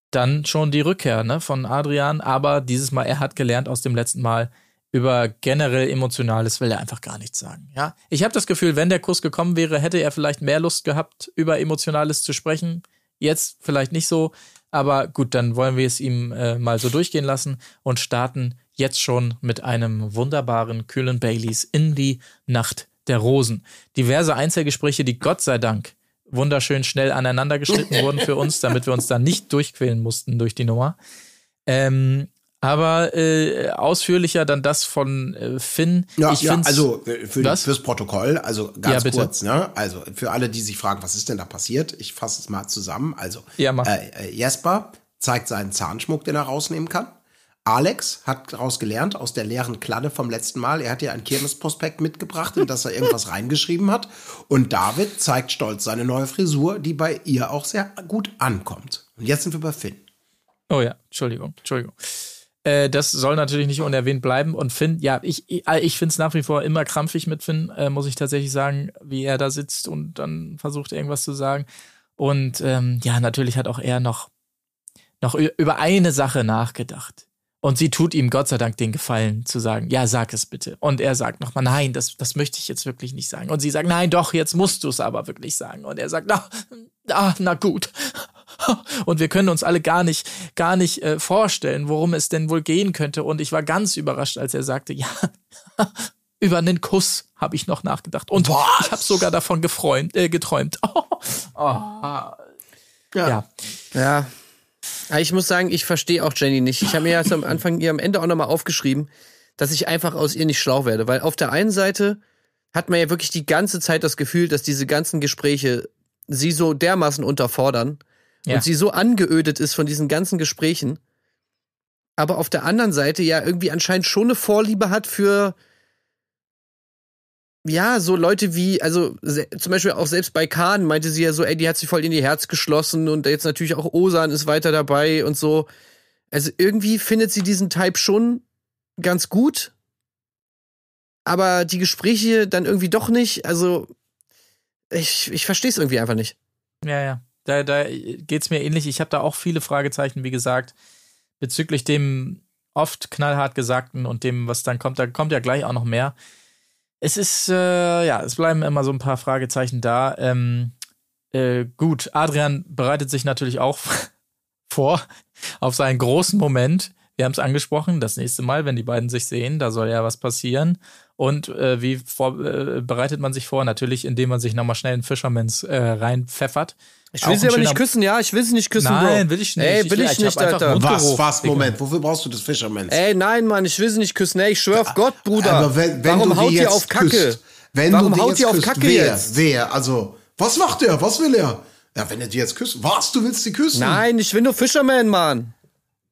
dann schon die Rückkehr ne, von Adrian, aber dieses Mal, er hat gelernt aus dem letzten Mal, über generell Emotionales will er einfach gar nichts sagen. Ja, ich habe das Gefühl, wenn der Kuss gekommen wäre, hätte er vielleicht mehr Lust gehabt, über Emotionales zu sprechen. Jetzt vielleicht nicht so, aber gut, dann wollen wir es ihm äh, mal so durchgehen lassen und starten jetzt schon mit einem wunderbaren kühlen Baileys in die Nacht der Rosen. Diverse Einzelgespräche, die Gott sei Dank wunderschön schnell aneinander geschnitten wurden für uns, damit wir uns da nicht durchquälen mussten durch die Nummer. Ähm, aber äh, ausführlicher dann das von äh, Finn. Ja, ich ja also äh, für, Was? fürs Protokoll, also Ja, ganz bitte. kurz, ne? Also für alle, die sich fragen, was ist denn da passiert? Ich fasse es mal zusammen. Also Ja, äh, äh, Jesper zeigt seinen Zahnschmuck, den er rausnehmen kann. Alex hat daraus gelernt, aus der leeren Kladde vom letzten Mal. Er hat ja ein Kirmesprospekt mitgebracht, in das er irgendwas reingeschrieben hat. Und David zeigt stolz seine neue Frisur, die bei ihr auch sehr gut ankommt. Und jetzt sind wir bei Finn. Oh ja, Entschuldigung, Entschuldigung. Äh, das soll natürlich nicht unerwähnt bleiben. Und Finn, ja, ich, ich, finde es nach wie vor immer krampfig mit Finn, äh, muss ich tatsächlich sagen, wie er da sitzt und dann versucht, irgendwas zu sagen. Und ähm, ja, natürlich hat auch er noch, noch über eine Sache nachgedacht. Und sie tut ihm Gott sei Dank den Gefallen zu sagen, ja, sag es bitte. Und er sagt nochmal, nein, das, das möchte ich jetzt wirklich nicht sagen. Und sie sagt, nein, doch, jetzt musst du es aber wirklich sagen. Und er sagt, na, ah, na gut. Und wir können uns alle gar nicht, gar nicht äh, vorstellen, worum es denn wohl gehen könnte. Und ich war ganz überrascht, als er sagte, ja, über einen Kuss habe ich noch nachgedacht. Und ich habe sogar davon gefreut, äh, geträumt. Oh, ja. Ja. Aber ich muss sagen, ich verstehe auch Jenny nicht. Ich habe mir jetzt am Anfang ihr am Ende auch nochmal aufgeschrieben, dass ich einfach aus ihr nicht schlau werde. Weil auf der einen Seite hat man ja wirklich die ganze Zeit das Gefühl, dass diese ganzen Gespräche sie so dermaßen unterfordern Ja. und sie so angeödet ist von diesen ganzen Gesprächen. Aber auf der anderen Seite ja irgendwie anscheinend schon eine Vorliebe hat für ja, so Leute wie, also zum Beispiel auch selbst bei Kahn meinte sie ja so, ey, die hat sich voll in ihr Herz geschlossen und jetzt natürlich auch Osan ist weiter dabei und so. Also irgendwie findet sie diesen Type schon ganz gut, aber die Gespräche dann irgendwie doch nicht. Also ich, ich verstehe es irgendwie einfach nicht. Ja, ja. Da, da geht's mir ähnlich. Ich habe da auch viele Fragezeichen, wie gesagt, bezüglich dem oft knallhart Gesagten und dem, was dann kommt. Da kommt ja gleich auch noch mehr. Es ist, äh, ja, es bleiben immer so ein paar Fragezeichen da. Ähm, äh, gut, Adrian bereitet sich natürlich auch vor auf seinen großen Moment. Wir haben es angesprochen, das nächste Mal, wenn die beiden sich sehen, da soll ja was passieren. Und äh, wie vor, äh, bereitet man sich vor? Natürlich, indem man sich nochmal schnell in Fishermans äh, reinpfeffert. Ich will sie aber nicht küssen, ja, ich will sie nicht küssen, Nein, Bro. will ich nicht. Ey, Ich will ich, ich nicht, einfach Alter. Was, was. Moment, wofür brauchst du das Fishermans? Ey, nein, Mann, ich will sie nicht küssen. Ey, ich schwör auf Gott, Bruder. Aber wenn, wenn Warum du haut ihr jetzt auf Kacke? Küsst, wenn Warum du haut jetzt ihr auf Kacke wer, jetzt? Wer? Also, was macht der? Was will er? Ja, wenn er die jetzt küsst. Was? Du willst die küssen? Nein, ich will nur Fisherman, Mann.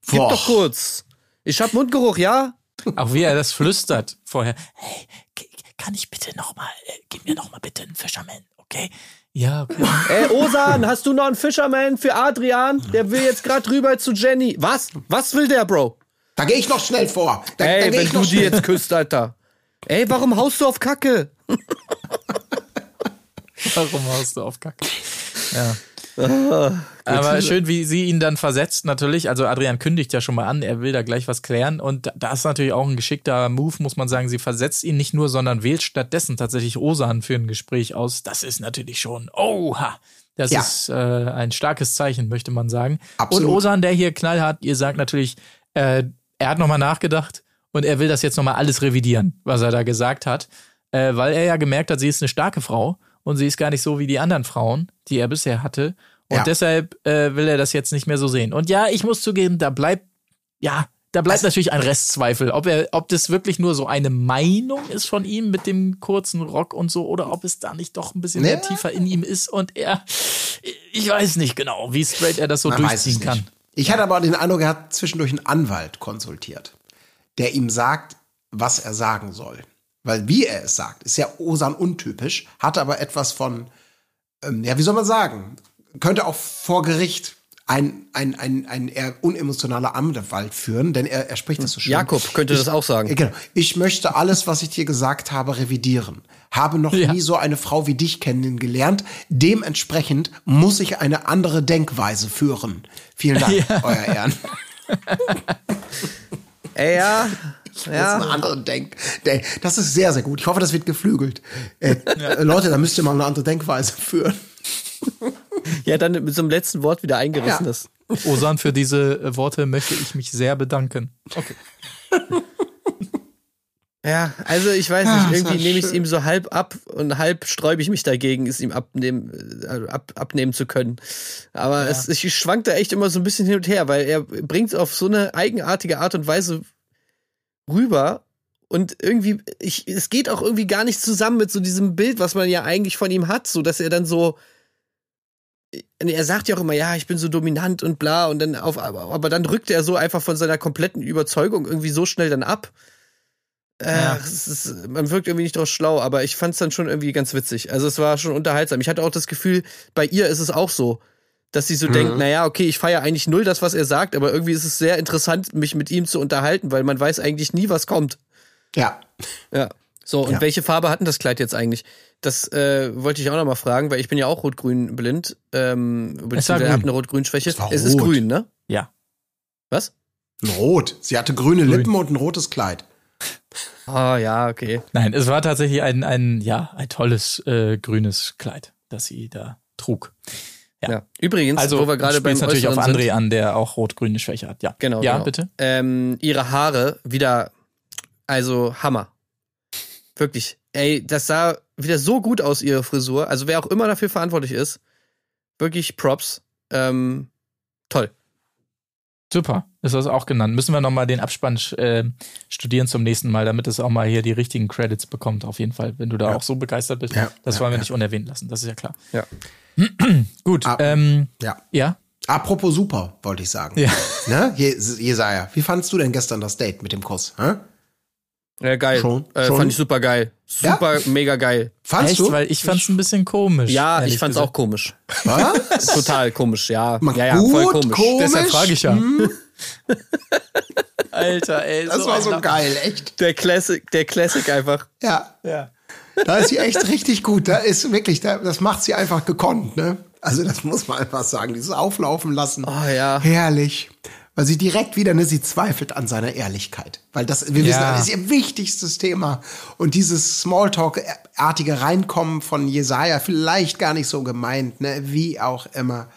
Gib Boah. doch kurz. Ich hab Mundgeruch, ja? Auch wie er das flüstert vorher. Hey, kann ich bitte nochmal, äh, gib mir nochmal bitte einen Fisherman, okay? Ja, okay. Ey, Osan, hast du noch einen Fisherman für Adrian? Der will jetzt grad rüber zu Jenny. Was? Was will der, Bro? Da gehe ich noch schnell vor. Da, da Ey, geh wenn ich du die jetzt küsst, Alter. Ey, warum haust du auf Kacke? Warum haust du auf Kacke? Ja. Aber schön, wie sie ihn dann versetzt, natürlich. Also Adrian kündigt ja schon mal an, er will da gleich was klären. Und da ist natürlich auch ein geschickter Move, muss man sagen. Sie versetzt ihn nicht nur, sondern wählt stattdessen tatsächlich Osan für ein Gespräch aus. Das ist natürlich schon, oha. Das Ja. ist äh, ein starkes Zeichen, möchte man sagen. Absolut. Und Osan, der hier knallhart, ihr sagt natürlich, äh, er hat nochmal nachgedacht und er will das jetzt nochmal alles revidieren, was er da gesagt hat. Äh, weil er ja gemerkt hat, sie ist eine starke Frau und sie ist gar nicht so wie die anderen Frauen, die er bisher hatte. Und Ja. deshalb äh, will er das jetzt nicht mehr so sehen. Und ja, ich muss zugeben, da bleibt, ja, da bleibt natürlich ein Restzweifel, ob er, ob das wirklich nur so eine Meinung ist von ihm mit dem kurzen Rock und so, oder ob es da nicht doch ein bisschen Ja. mehr tiefer in ihm ist und er, ich weiß nicht genau, wie straight er das so Man durchziehen kann. Ich hatte aber den Eindruck, er hat zwischendurch einen Anwalt konsultiert, der ihm sagt, was er sagen soll. Weil wie er es sagt, ist ja Osan untypisch, hat aber etwas von, ähm, ja, wie soll man sagen, könnte auch vor Gericht ein, ein, ein, ein eher unemotionaler Anwalt führen, denn er, er spricht das so schön. Jakob könnte das auch sagen. Genau. Ich möchte alles, was ich dir gesagt habe, revidieren. Habe noch Ja. nie so eine Frau wie dich kennengelernt. Dementsprechend muss ich eine andere Denkweise führen. Vielen Dank, euer Ehren. Ey, ja. Das ist Ja. eine andere Denk. Der- Das ist sehr, sehr gut. Ich hoffe, das wird geflügelt. Äh, Leute, da müsst ihr mal eine andere Denkweise führen. ja, dann mit so einem letzten Wort wieder eingerissen Ja. ist. Osan, für diese äh, Worte möchte ich mich sehr bedanken. Okay. Ja, also ich weiß Ah, nicht, das irgendwie war nehme ich es ihm so halb ab und halb sträube ich mich dagegen, es ihm abnehmen, äh, ab, abnehmen zu können. Aber es, ich schwank da echt immer so ein bisschen hin und her, weil er bringt es auf so eine eigenartige Art und Weise rüber. Und irgendwie, ich, es geht auch irgendwie gar nicht zusammen mit so diesem Bild, was man ja eigentlich von ihm hat, so dass er dann so, er sagt ja auch immer, ja, ich bin so dominant und bla, und dann auf, aber, dann rückt er so einfach von seiner kompletten Überzeugung irgendwie so schnell dann ab. Äh, Ja. es ist, man wirkt irgendwie nicht draus schlau, aber ich fand es dann schon irgendwie ganz witzig. Also es war schon unterhaltsam. Ich hatte auch das Gefühl, bei ihr ist es auch so, dass sie so denkt, naja, okay, ich feiere eigentlich null das, was er sagt, aber irgendwie ist es sehr interessant, mich mit ihm zu unterhalten, weil man weiß eigentlich nie, was kommt. Ja. Ja. So, und Ja. welche Farbe hat denn das Kleid jetzt eigentlich? Das äh, wollte ich auch noch mal fragen, weil ich bin ja auch rot-grün blind. Ähm, beziehungsweise grün. habe eine rot-grün-Schwäche. Es war Es ist grün, ne? Ja. Ein Was? Rot. Sie hatte grüne Lippen und ein rotes Kleid. Ah, ja, okay. Nein, es war tatsächlich ein, ein, ja, ein tolles äh, grünes Kleid, das sie da trug. Ja. Ja. Übrigens, Also wo wir gerade beim natürlich auf André sind, an, der auch rot-grüne Schwäche hat. Ja, Genau, Ja, genau. bitte. Ähm, ihre Haare wieder, also Hammer. Wirklich. Ey, das sah wieder so gut aus, ihre Frisur. Also wer auch immer dafür verantwortlich ist, wirklich Props. Ähm, toll. Super, ist das auch genannt. Müssen wir nochmal den Abspann äh, studieren zum nächsten Mal, damit es auch mal hier die richtigen Credits bekommt, auf jeden Fall, wenn du da auch so begeistert bist. Ja, das ja, wollen wir ja. nicht unerwähnt lassen, das ist ja klar. Ja. Gut, Ah. ähm, Ja. ja. Apropos super, wollte ich sagen. Ja. Ne? Je- Jesaja, wie fandst du denn gestern das Date mit dem Kuss? Hä? Ja, geil. Schon? Äh, Schon? Fand ich super geil. Super, mega geil. Fandst Echt, du? weil ich fand's ein bisschen komisch. Ja, ich fand's gesagt. auch komisch. Was? Total komisch, ja. Mal ja, ja, gut, voll komisch. komisch. Deshalb frage ich ja. Hm, Alter, ey. Das war so geil, echt. Der Classic, der Classic einfach. Ja. Ja. Da ist sie echt richtig gut. Da ist wirklich, da, das macht sie einfach gekonnt, ne? Also, das muss man einfach sagen. Dieses Auflaufen lassen. Oh ja. Herrlich. Weil sie direkt wieder, ne, sie zweifelt an seiner Ehrlichkeit. Weil das, wir wissen, Ja. das ist ihr wichtigstes Thema. Und dieses Smalltalk-artige Reinkommen von Jesaja, vielleicht gar nicht so gemeint, ne, wie auch immer.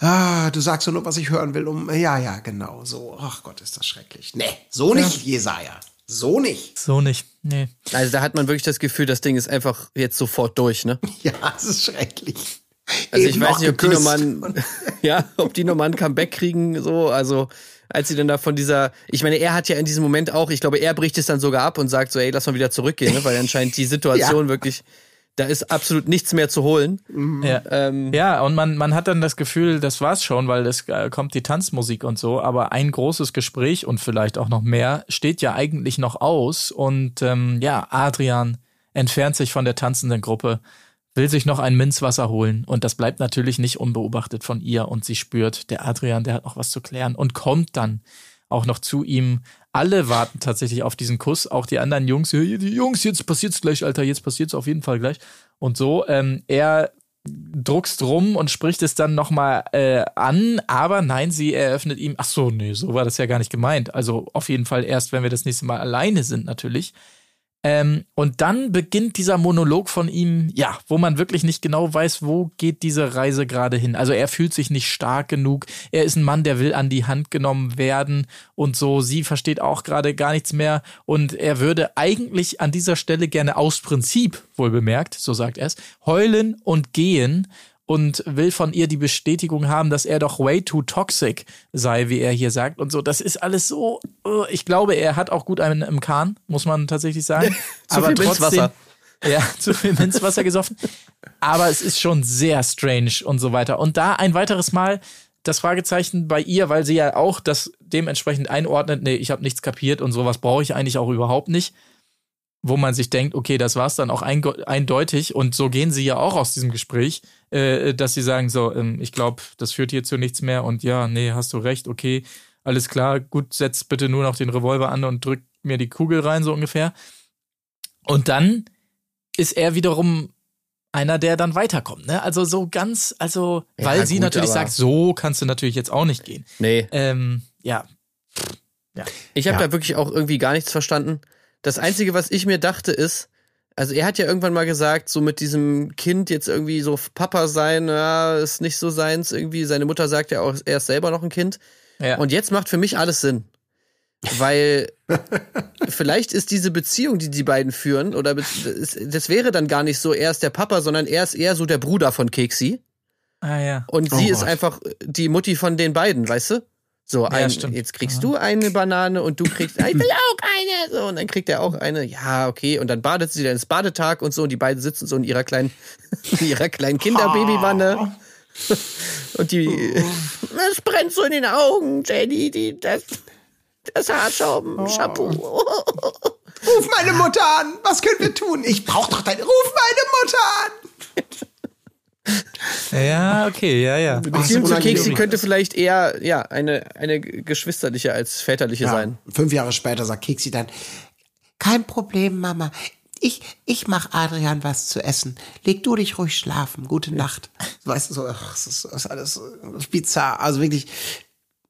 Ah, du sagst nur, was ich hören will, um, ja, ja, genau, so. Ach Gott, ist das schrecklich. Nee, so nicht, Jesaja. So nicht. So nicht. Nee. Also da hat man wirklich das Gefühl, das Ding ist einfach jetzt sofort durch, ne? Ja, es ist schrecklich. Also ich Eben weiß noch nicht, ob die nochmal ein, ja, ob die nochmal ein Comeback kriegen, so, also als sie dann da von dieser, ich meine, er hat ja in diesem Moment auch, ich glaube, er bricht es dann sogar ab und sagt so, ey, lass mal wieder zurückgehen, ne? weil anscheinend die Situation Ja. wirklich, da ist absolut nichts mehr zu holen. Ja. Ähm, Ja, und man, man hat dann das Gefühl, das war's schon, weil es äh, kommt die Tanzmusik und so, aber ein großes Gespräch und vielleicht auch noch mehr steht ja eigentlich noch aus. Und ähm, ja, Adrian entfernt sich von der tanzenden Gruppe, will sich noch ein Minzwasser holen und das bleibt natürlich nicht unbeobachtet von ihr und sie spürt, der Adrian, der hat noch was zu klären und kommt dann auch noch zu ihm. Alle warten tatsächlich auf diesen Kuss, auch die anderen Jungs. "Ja, Die Jungs, jetzt passiert's gleich, Alter, jetzt passiert's auf jeden Fall gleich. Und so, ähm, er druckst rum und spricht es dann nochmal äh, an, aber nein, sie eröffnet ihm, ach so, nee, so war das ja gar nicht gemeint. Also auf jeden Fall erst, wenn wir das nächste Mal alleine sind, natürlich. Ähm, und dann beginnt dieser Monolog von ihm, ja, wo man wirklich nicht genau weiß, wo geht diese Reise gerade hin. Also er fühlt sich nicht stark genug. Er ist ein Mann, der will an die Hand genommen werden und so. Sie versteht auch gerade gar nichts mehr und er würde eigentlich an dieser Stelle gerne aus Prinzip, wohl bemerkt, so sagt er es, heulen und gehen und will von ihr die Bestätigung haben, dass er doch way too toxic sei, wie er hier sagt und so. Das ist alles so. äh, Ich glaube, er hat auch gut einen im Kahn, muss man tatsächlich sagen. Zu viel Minzwasser. Ja, zu viel Minzwasser gesoffen. Aber es ist schon sehr strange und so weiter. Und da ein weiteres Mal das Fragezeichen bei ihr, weil sie ja auch das dementsprechend einordnet, nee, ich habe nichts kapiert und sowas brauche ich eigentlich auch überhaupt nicht. Wo man sich denkt, okay, das war's dann auch eindeutig und so gehen sie ja auch aus diesem Gespräch, äh, dass sie sagen so, ähm, ich glaube, das führt hier zu nichts mehr und ja, nee, hast du recht, okay, alles klar, gut, setz bitte nur noch den Revolver an und drück mir die Kugel rein, so ungefähr. Und dann ist er wiederum einer, der dann weiterkommt, ne? Also so ganz, also, Ja, weil sie gut, natürlich sagt, so kannst du natürlich jetzt auch nicht gehen. Nee. Ähm, ja, Ich habe Ja. da wirklich auch irgendwie gar nichts verstanden. Das Einzige, was ich mir dachte, ist, also er hat ja irgendwann mal gesagt, so mit diesem Kind jetzt irgendwie so Papa sein, ja, ist nicht so seins irgendwie. Seine Mutter sagt ja auch, er ist selber noch ein Kind. ja. Und jetzt macht für mich alles Sinn. Weil vielleicht ist diese Beziehung, die die beiden führen, oder das, wäre dann gar nicht so, er ist der Papa, sondern er ist eher so der Bruder von Keksi. ah ja. Und Oh sie ist Gott. einfach die Mutti von den beiden, weißt du? So, ein, jetzt kriegst du eine Banane und du kriegst, ah, ich will auch eine. So, und dann kriegt er auch eine. Ja, okay. Und dann badet sie, dann ist Badetag und so. Und die beiden sitzen so in ihrer kleinen, in ihrer kleinen Kinderbabywanne. Und die, es brennt so in den Augen, Jenny, die, das, das Haarschaum, Shampoo. Ruf meine Mutter an. Was können wir tun? Ich brauch doch deine. Ruf meine Mutter an. Ja, okay, ja, ja. Beziehung zu. Keksi könnte vielleicht eher, ja, eine, eine geschwisterliche als väterliche Ja, sein. fünf Jahre später sagt Keksi dann, kein Problem, Mama. Ich, ich mach Adrian was zu essen. Leg du dich ruhig schlafen. Gute Nacht. Weißt du, so, ach, das ist, das ist alles bizarr. Also wirklich,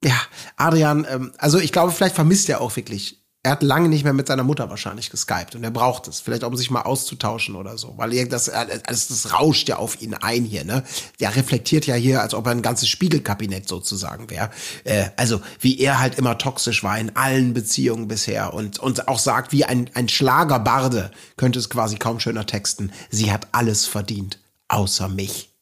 ja, Adrian, ähm, also ich glaube, vielleicht vermisst er auch wirklich. Er hat lange nicht mehr mit seiner Mutter wahrscheinlich geskypt und er braucht es. Vielleicht um sich mal auszutauschen oder so. Weil ihr das, alles, das rauscht ja auf ihn ein hier, ne? Der reflektiert ja hier, als ob er ein ganzes Spiegelkabinett sozusagen wäre. Äh, also, wie er halt immer toxisch war in allen Beziehungen bisher und, und auch sagt, wie ein, ein Schlagerbarde könnte es quasi kaum schöner texten. Sie hat alles verdient, außer mich.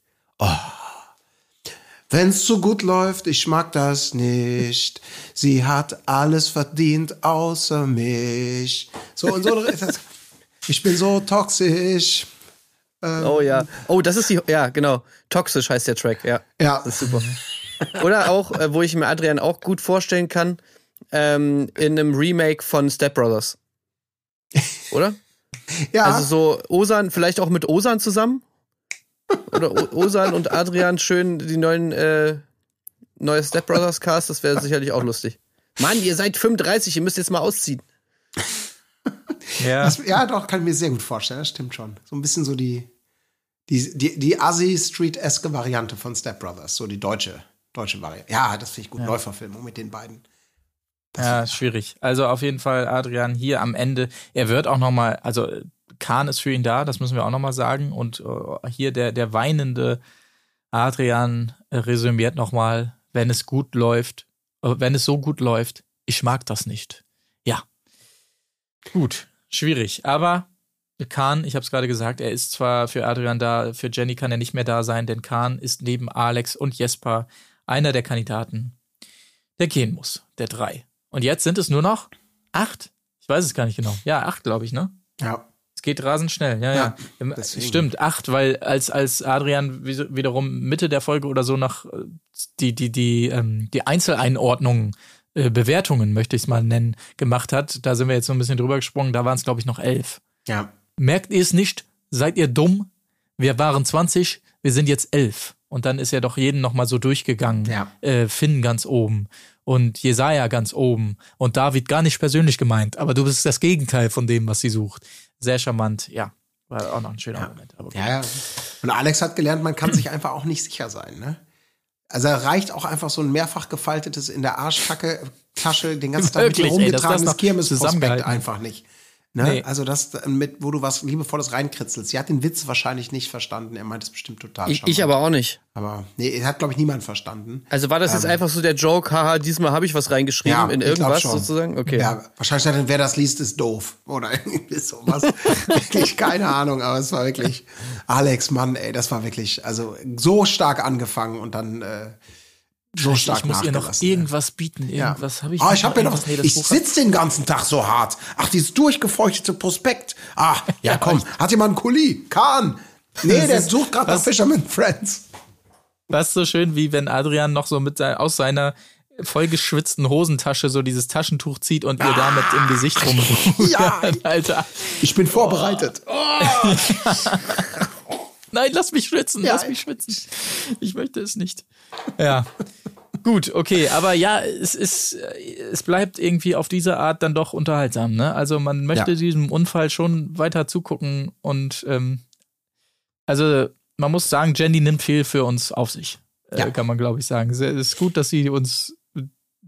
Wenn's so gut läuft, ich mag das nicht. Sie hat alles verdient außer mich. So und so. Ich bin so toxisch. Oh ja. Oh, das ist die, ja, genau. Toxisch heißt der Track, ja. Ja. Das ist super. Oder auch, äh, wo ich mir Adrian auch gut vorstellen kann, ähm, in einem Remake von Step Brothers. Oder? Ja. Also so Osan, vielleicht auch mit Osan zusammen? Oder Osan und Adrian schön die neuen, äh, neue Step Brothers Cast, das wäre sicherlich auch lustig. Mann, ihr seid 35, ihr müsst jetzt mal ausziehen. Ja. Das, ja, doch, kann ich mir sehr gut vorstellen. Das stimmt schon. So ein bisschen so die, die, die, die Assi-Street-eske Variante von Step Brothers. So die deutsche, deutsche Variante. Ja, das finde ich gut. Neuverfilmung mit den beiden. Ja, schwierig. Also auf jeden Fall Adrian hier am Ende. Er wird auch noch mal, also Kahn ist für ihn da, das müssen wir auch noch mal sagen. Und äh, hier der der weinende Adrian äh, resümiert noch mal, wenn es gut läuft, äh, wenn es so gut läuft, ich mag das nicht. Ja, gut, schwierig. Aber Kahn, ich habe es gerade gesagt, er ist zwar für Adrian da, für Jenny kann er nicht mehr da sein, denn Kahn ist neben Alex und Jesper einer der Kandidaten, der gehen muss, der drei. Und jetzt sind es nur noch acht. Ich weiß es gar nicht genau. Ja, acht, glaube ich, ne? Ja. Es geht rasend schnell. Ja, ja. Deswegen. Stimmt, acht, weil als, als Adrian wie- wiederum Mitte der Folge oder so nach äh, die, die, die, ähm, die Einzeleinordnungen, äh, Bewertungen, möchte ich es mal nennen, gemacht hat, da sind wir jetzt so ein bisschen drüber gesprungen, da waren es, glaube ich, noch elf. Ja. Merkt ihr es nicht? Seid ihr dumm? Wir waren 20, wir sind jetzt elf. Und dann ist er doch jeden nochmal so durchgegangen. Ja. Äh, Finn ganz oben und Jesaja ganz oben und David gar nicht persönlich gemeint, aber du bist das Gegenteil von dem, was sie sucht. Sehr charmant, ja. War auch noch ein schöner Moment. Aber gut. Ja, ja. Und Alex hat gelernt, man kann sich einfach auch nicht sicher sein, ne? Also reicht auch einfach so ein mehrfach gefaltetes in der Arschkacke Tasche den ganzen Tag mit dir Wirklich, das rumgetragenes Kirmesprospekt einfach nicht. Ne? Nee. Also das mit, wo du was liebevolles reinkritzelst. Sie hat den Witz wahrscheinlich nicht verstanden. Er meint es bestimmt total Ich, ich aber auch nicht. Aber nee, hat glaube ich niemand verstanden. Also war das jetzt einfach so der Joke, haha, diesmal habe ich was reingeschrieben in Ähm. ich glaub irgendwas sozusagen? Okay. Ja, wahrscheinlich hat er, wer das liest, ist doof. Oder irgendwie sowas. wirklich, keine Ahnung, aber es war wirklich, Alex, Mann, ey, das war wirklich, also so stark angefangen und dann äh, so stark ich muss ihr noch irgendwas bieten. Irgendwas habe ich Ah, ich habe mir noch, nee, ich sitze den ganzen Tag so hart. Ach, dieses durchgefeuchtete Prospekt. Ah, ja komm, hat jemand einen Kuli? Kahn. Nee, der sucht gerade nach Fisherman Friends. Was so schön, wie wenn Adrian noch so mit sein, aus seiner vollgeschwitzten Hosentasche so dieses Taschentuch zieht und ihr damit im Gesicht rum. Ja. Alter. Ich bin vorbereitet. Nein, lass mich schwitzen, Ja. lass mich schwitzen. Ich möchte es nicht. Ja. Gut, okay, aber ja, es ist, es bleibt irgendwie auf diese Art dann doch unterhaltsam, ne? Also man möchte Ja. diesem Unfall schon weiter zugucken und ähm, also man muss sagen, Jenny nimmt viel für uns auf sich, äh, Ja. kann man glaube ich sagen. Es ist gut, dass sie uns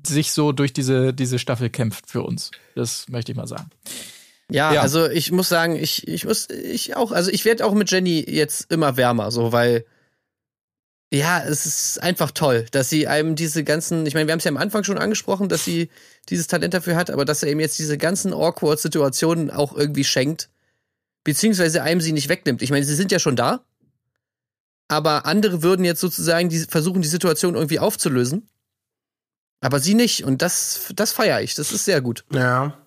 sich so durch diese, diese Staffel kämpft für uns. Das möchte ich mal sagen. Ja, Ja. also ich muss sagen, ich, ich muss, ich auch, also ich werde auch mit Jenny jetzt immer wärmer, so, weil ja, es ist einfach toll, dass sie einem diese ganzen, ich meine, wir haben es ja am Anfang schon angesprochen, dass sie dieses Talent dafür hat, aber dass er eben jetzt diese ganzen awkward Situationen auch irgendwie schenkt, beziehungsweise einem sie nicht wegnimmt. Ich meine, sie sind ja schon da, aber andere würden jetzt sozusagen die, versuchen, die Situation irgendwie aufzulösen. Aber sie nicht. Und das, das feiere ich. Das ist sehr gut. Ja.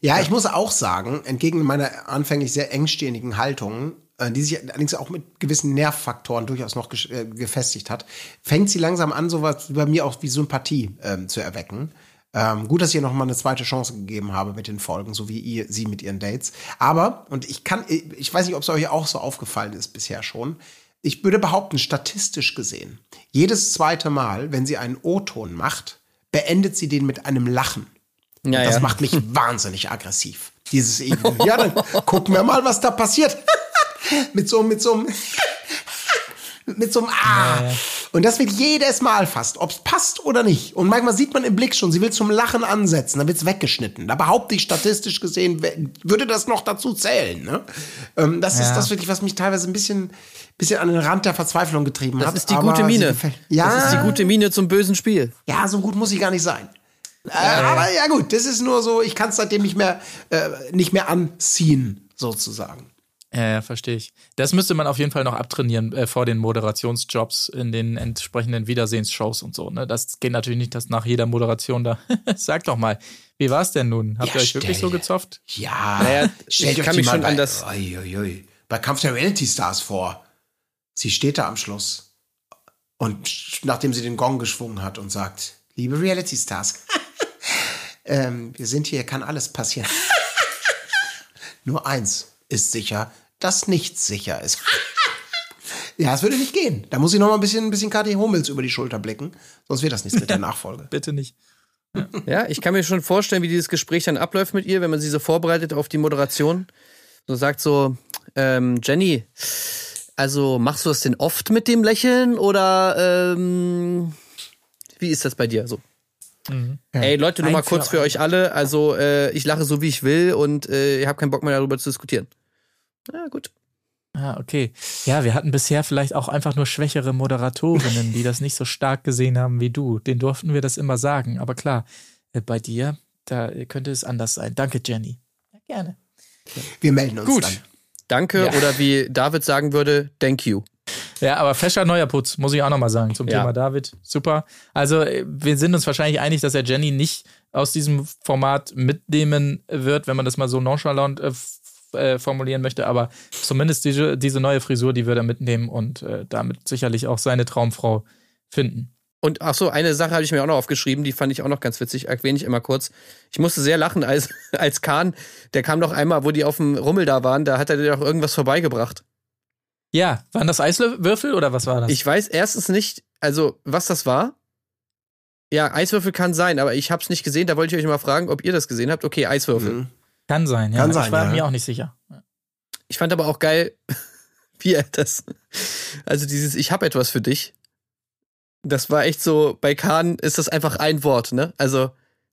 Ja, ich muss auch sagen, entgegen meiner anfänglich sehr engstehenden Haltung, die sich allerdings auch mit gewissen Nervfaktoren durchaus noch äh, gefestigt hat, fängt sie langsam an, sowas bei mir auch wie Sympathie ähm, zu erwecken. Ähm, gut, dass ich ihr noch mal eine zweite Chance gegeben habe mit den Folgen, so wie ihr, sie mit ihren Dates. Aber, und ich kann, ich weiß nicht, ob es euch auch so aufgefallen ist bisher schon, ich würde behaupten, statistisch gesehen, jedes zweite Mal, wenn sie einen O-Ton macht, beendet sie den mit einem Lachen. Ja, Das ja. macht mich wahnsinnig aggressiv. Dieses eben, ja, dann gucken wir mal, was da passiert. Mit so, mit so einem, mit so einem Ah. Und das wird jedes Mal fast, ob es passt oder nicht. Und manchmal sieht man im Blick schon, sie will zum Lachen ansetzen, dann wird's weggeschnitten. Da behaupte ich statistisch gesehen, würde das noch dazu zählen. Ne? Ähm, das ist Ja. das wirklich, was mich teilweise ein bisschen, bisschen an den Rand der Verzweiflung getrieben Das hat. ist die aber gute sie Mine. Ja, Das ist die gute Mine zum bösen Spiel. ja, so gut muss ich gar nicht sein. Äh, aber ja gut, das ist nur so, ich kann es seitdem nicht mehr, äh, nicht mehr anziehen, sozusagen. Ja, ja, verstehe ich. Das müsste man auf jeden Fall noch abtrainieren äh, vor den Moderationsjobs in den entsprechenden Wiedersehensshows und so. Ne? Das geht natürlich nicht, dass nach jeder Moderation da. Sag doch mal, wie war es denn nun? Habt Ja, ihr euch wirklich so gezofft? Ja, Naja, stellt ich euch kann mich mal schon bei, an das- Ui, ui, ui. bei Kampf der Reality Stars vor. Sie steht da am Schluss und nachdem sie den Gong geschwungen hat und sagt, liebe Reality Stars, ähm, wir sind hier, kann alles passieren. Nur eins ist sicher, dass nichts sicher ist. ja, es würde nicht gehen. Da muss ich noch mal ein bisschen, ein bisschen Kathi Hummels über die Schulter blicken, sonst wird das nichts mit der Nachfolge. Bitte nicht. Ja, ich kann mir schon vorstellen, wie dieses Gespräch dann abläuft mit ihr, wenn man sie so vorbereitet auf die Moderation. So sagt so, ähm, Jenny, also machst du das denn oft mit dem Lächeln oder ähm, wie ist das bei dir so? Ey, Leute, nur mal kurz für für euch alle. Also, äh, ich lache so, wie ich will und äh, ihr habt keinen Bock mehr darüber zu diskutieren. Ja, gut. Ah, okay. Ja, wir hatten bisher vielleicht auch einfach nur schwächere Moderatorinnen, die das nicht so stark gesehen haben wie du. Den durften wir das immer sagen. Aber klar, äh, bei dir, da könnte es anders sein. Danke, Jenny. Ja, gerne. Wir melden uns Gut. dann. Danke Ja. oder wie David sagen würde, thank you. Ja, aber fescher neuer Putz, muss ich auch nochmal sagen zum Ja. Thema David. Super. Also, äh, wir sind uns wahrscheinlich einig, dass er Jenny nicht aus diesem Format mitnehmen wird, wenn man das mal so nonchalant äh, formulieren möchte. Aber zumindest diese, diese neue Frisur, die wird er mitnehmen und äh, damit sicherlich auch seine Traumfrau finden. Und ach so, eine Sache habe ich mir auch noch aufgeschrieben, die fand ich auch noch ganz witzig, erwähne ich immer kurz. Ich musste sehr lachen, als, als Kahn, der kam doch einmal, wo die auf dem Rummel da waren, da hat er dir doch irgendwas vorbeigebracht. Ja, waren das Eiswürfel oder was war das? Ich weiß erstens nicht, also was das war. Ja, Eiswürfel kann sein, aber ich habe es nicht gesehen, da wollte ich euch mal fragen, ob ihr das gesehen habt. Okay, Eiswürfel. Mhm. Kann sein, ja. Kann sein, ich war ja. mir auch nicht sicher. Ich fand aber auch geil, wie er das, also dieses Ich hab etwas für dich. Das war echt so, bei Kahn ist das einfach ein Wort, ne? Also,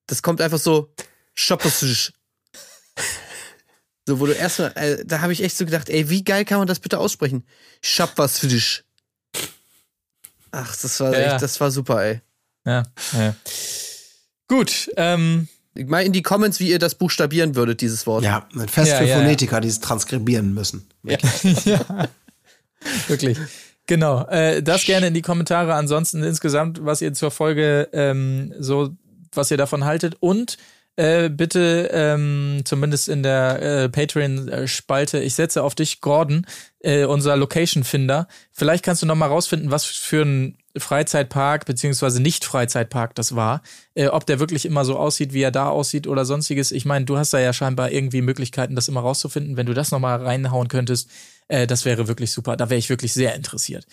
das kommt einfach so, Schoppesisch. So, wo du erstmal, äh, da habe ich echt so gedacht, ey, wie geil kann man das bitte aussprechen? Ich hab was für dich. Ach, das war Ja. echt, das war super, ey. Ja, ja. Gut, ähm, Mal in die Comments, wie ihr das buchstabieren würdet, dieses Wort. Ja, ein Fest Ja, für ja, ja. Phonetiker, die es transkribieren müssen. ja, wirklich. Genau. Äh, das gerne in die Kommentare. Ansonsten insgesamt, was ihr zur Folge ähm, so, was ihr davon haltet. Und äh, bitte ähm, zumindest in der äh, Patreon-Spalte, ich setze auf dich, Gordon, äh, unser Location-Finder. Vielleicht kannst du noch mal rausfinden, was für ein Freizeitpark beziehungsweise nicht Freizeitpark das war, äh, ob der wirklich immer so aussieht, wie er da aussieht oder sonstiges. Ich meine, du hast da ja scheinbar irgendwie Möglichkeiten, das immer rauszufinden. Wenn du das nochmal reinhauen könntest, äh, das wäre wirklich super. Da wäre ich wirklich sehr interessiert.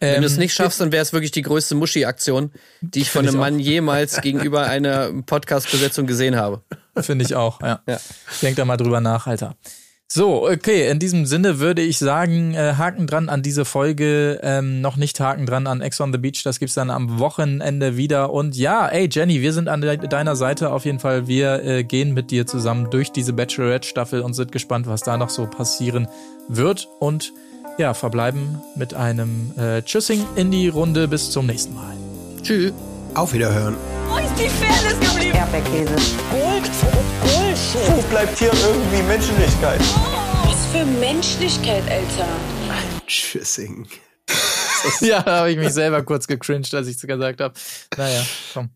Wenn du es Ähm, nicht schaffst, dann wäre es wirklich die größte Muschi-Aktion, die ich von einem ich Mann jemals gegenüber einer Podcast-Besetzung gesehen habe. Finde ich auch, ja. Ja. Denk da mal drüber nach, Alter. So, okay, in diesem Sinne würde ich sagen, äh, Haken dran an diese Folge, ähm, noch nicht Haken dran an Ex on the Beach, das gibt's dann am Wochenende wieder. Und ja, ey Jenny, wir sind an de deiner Seite auf jeden Fall. Wir äh, gehen mit dir zusammen durch diese Bachelorette-Staffel und sind gespannt, was da noch so passieren wird. Und ja, verbleiben mit einem äh, Tschüssing in die Runde. Bis zum nächsten Mal. Tschüss. Auf Wiederhören. Wo ist die Fairness geblieben? Erdbeerkäse. Gold. Wo bleibt hier irgendwie Menschlichkeit? Was für Menschlichkeit, Alter. Tschüssing. ja, da habe ich mich selber kurz gecringed, als ich es gesagt habe. Naja, komm.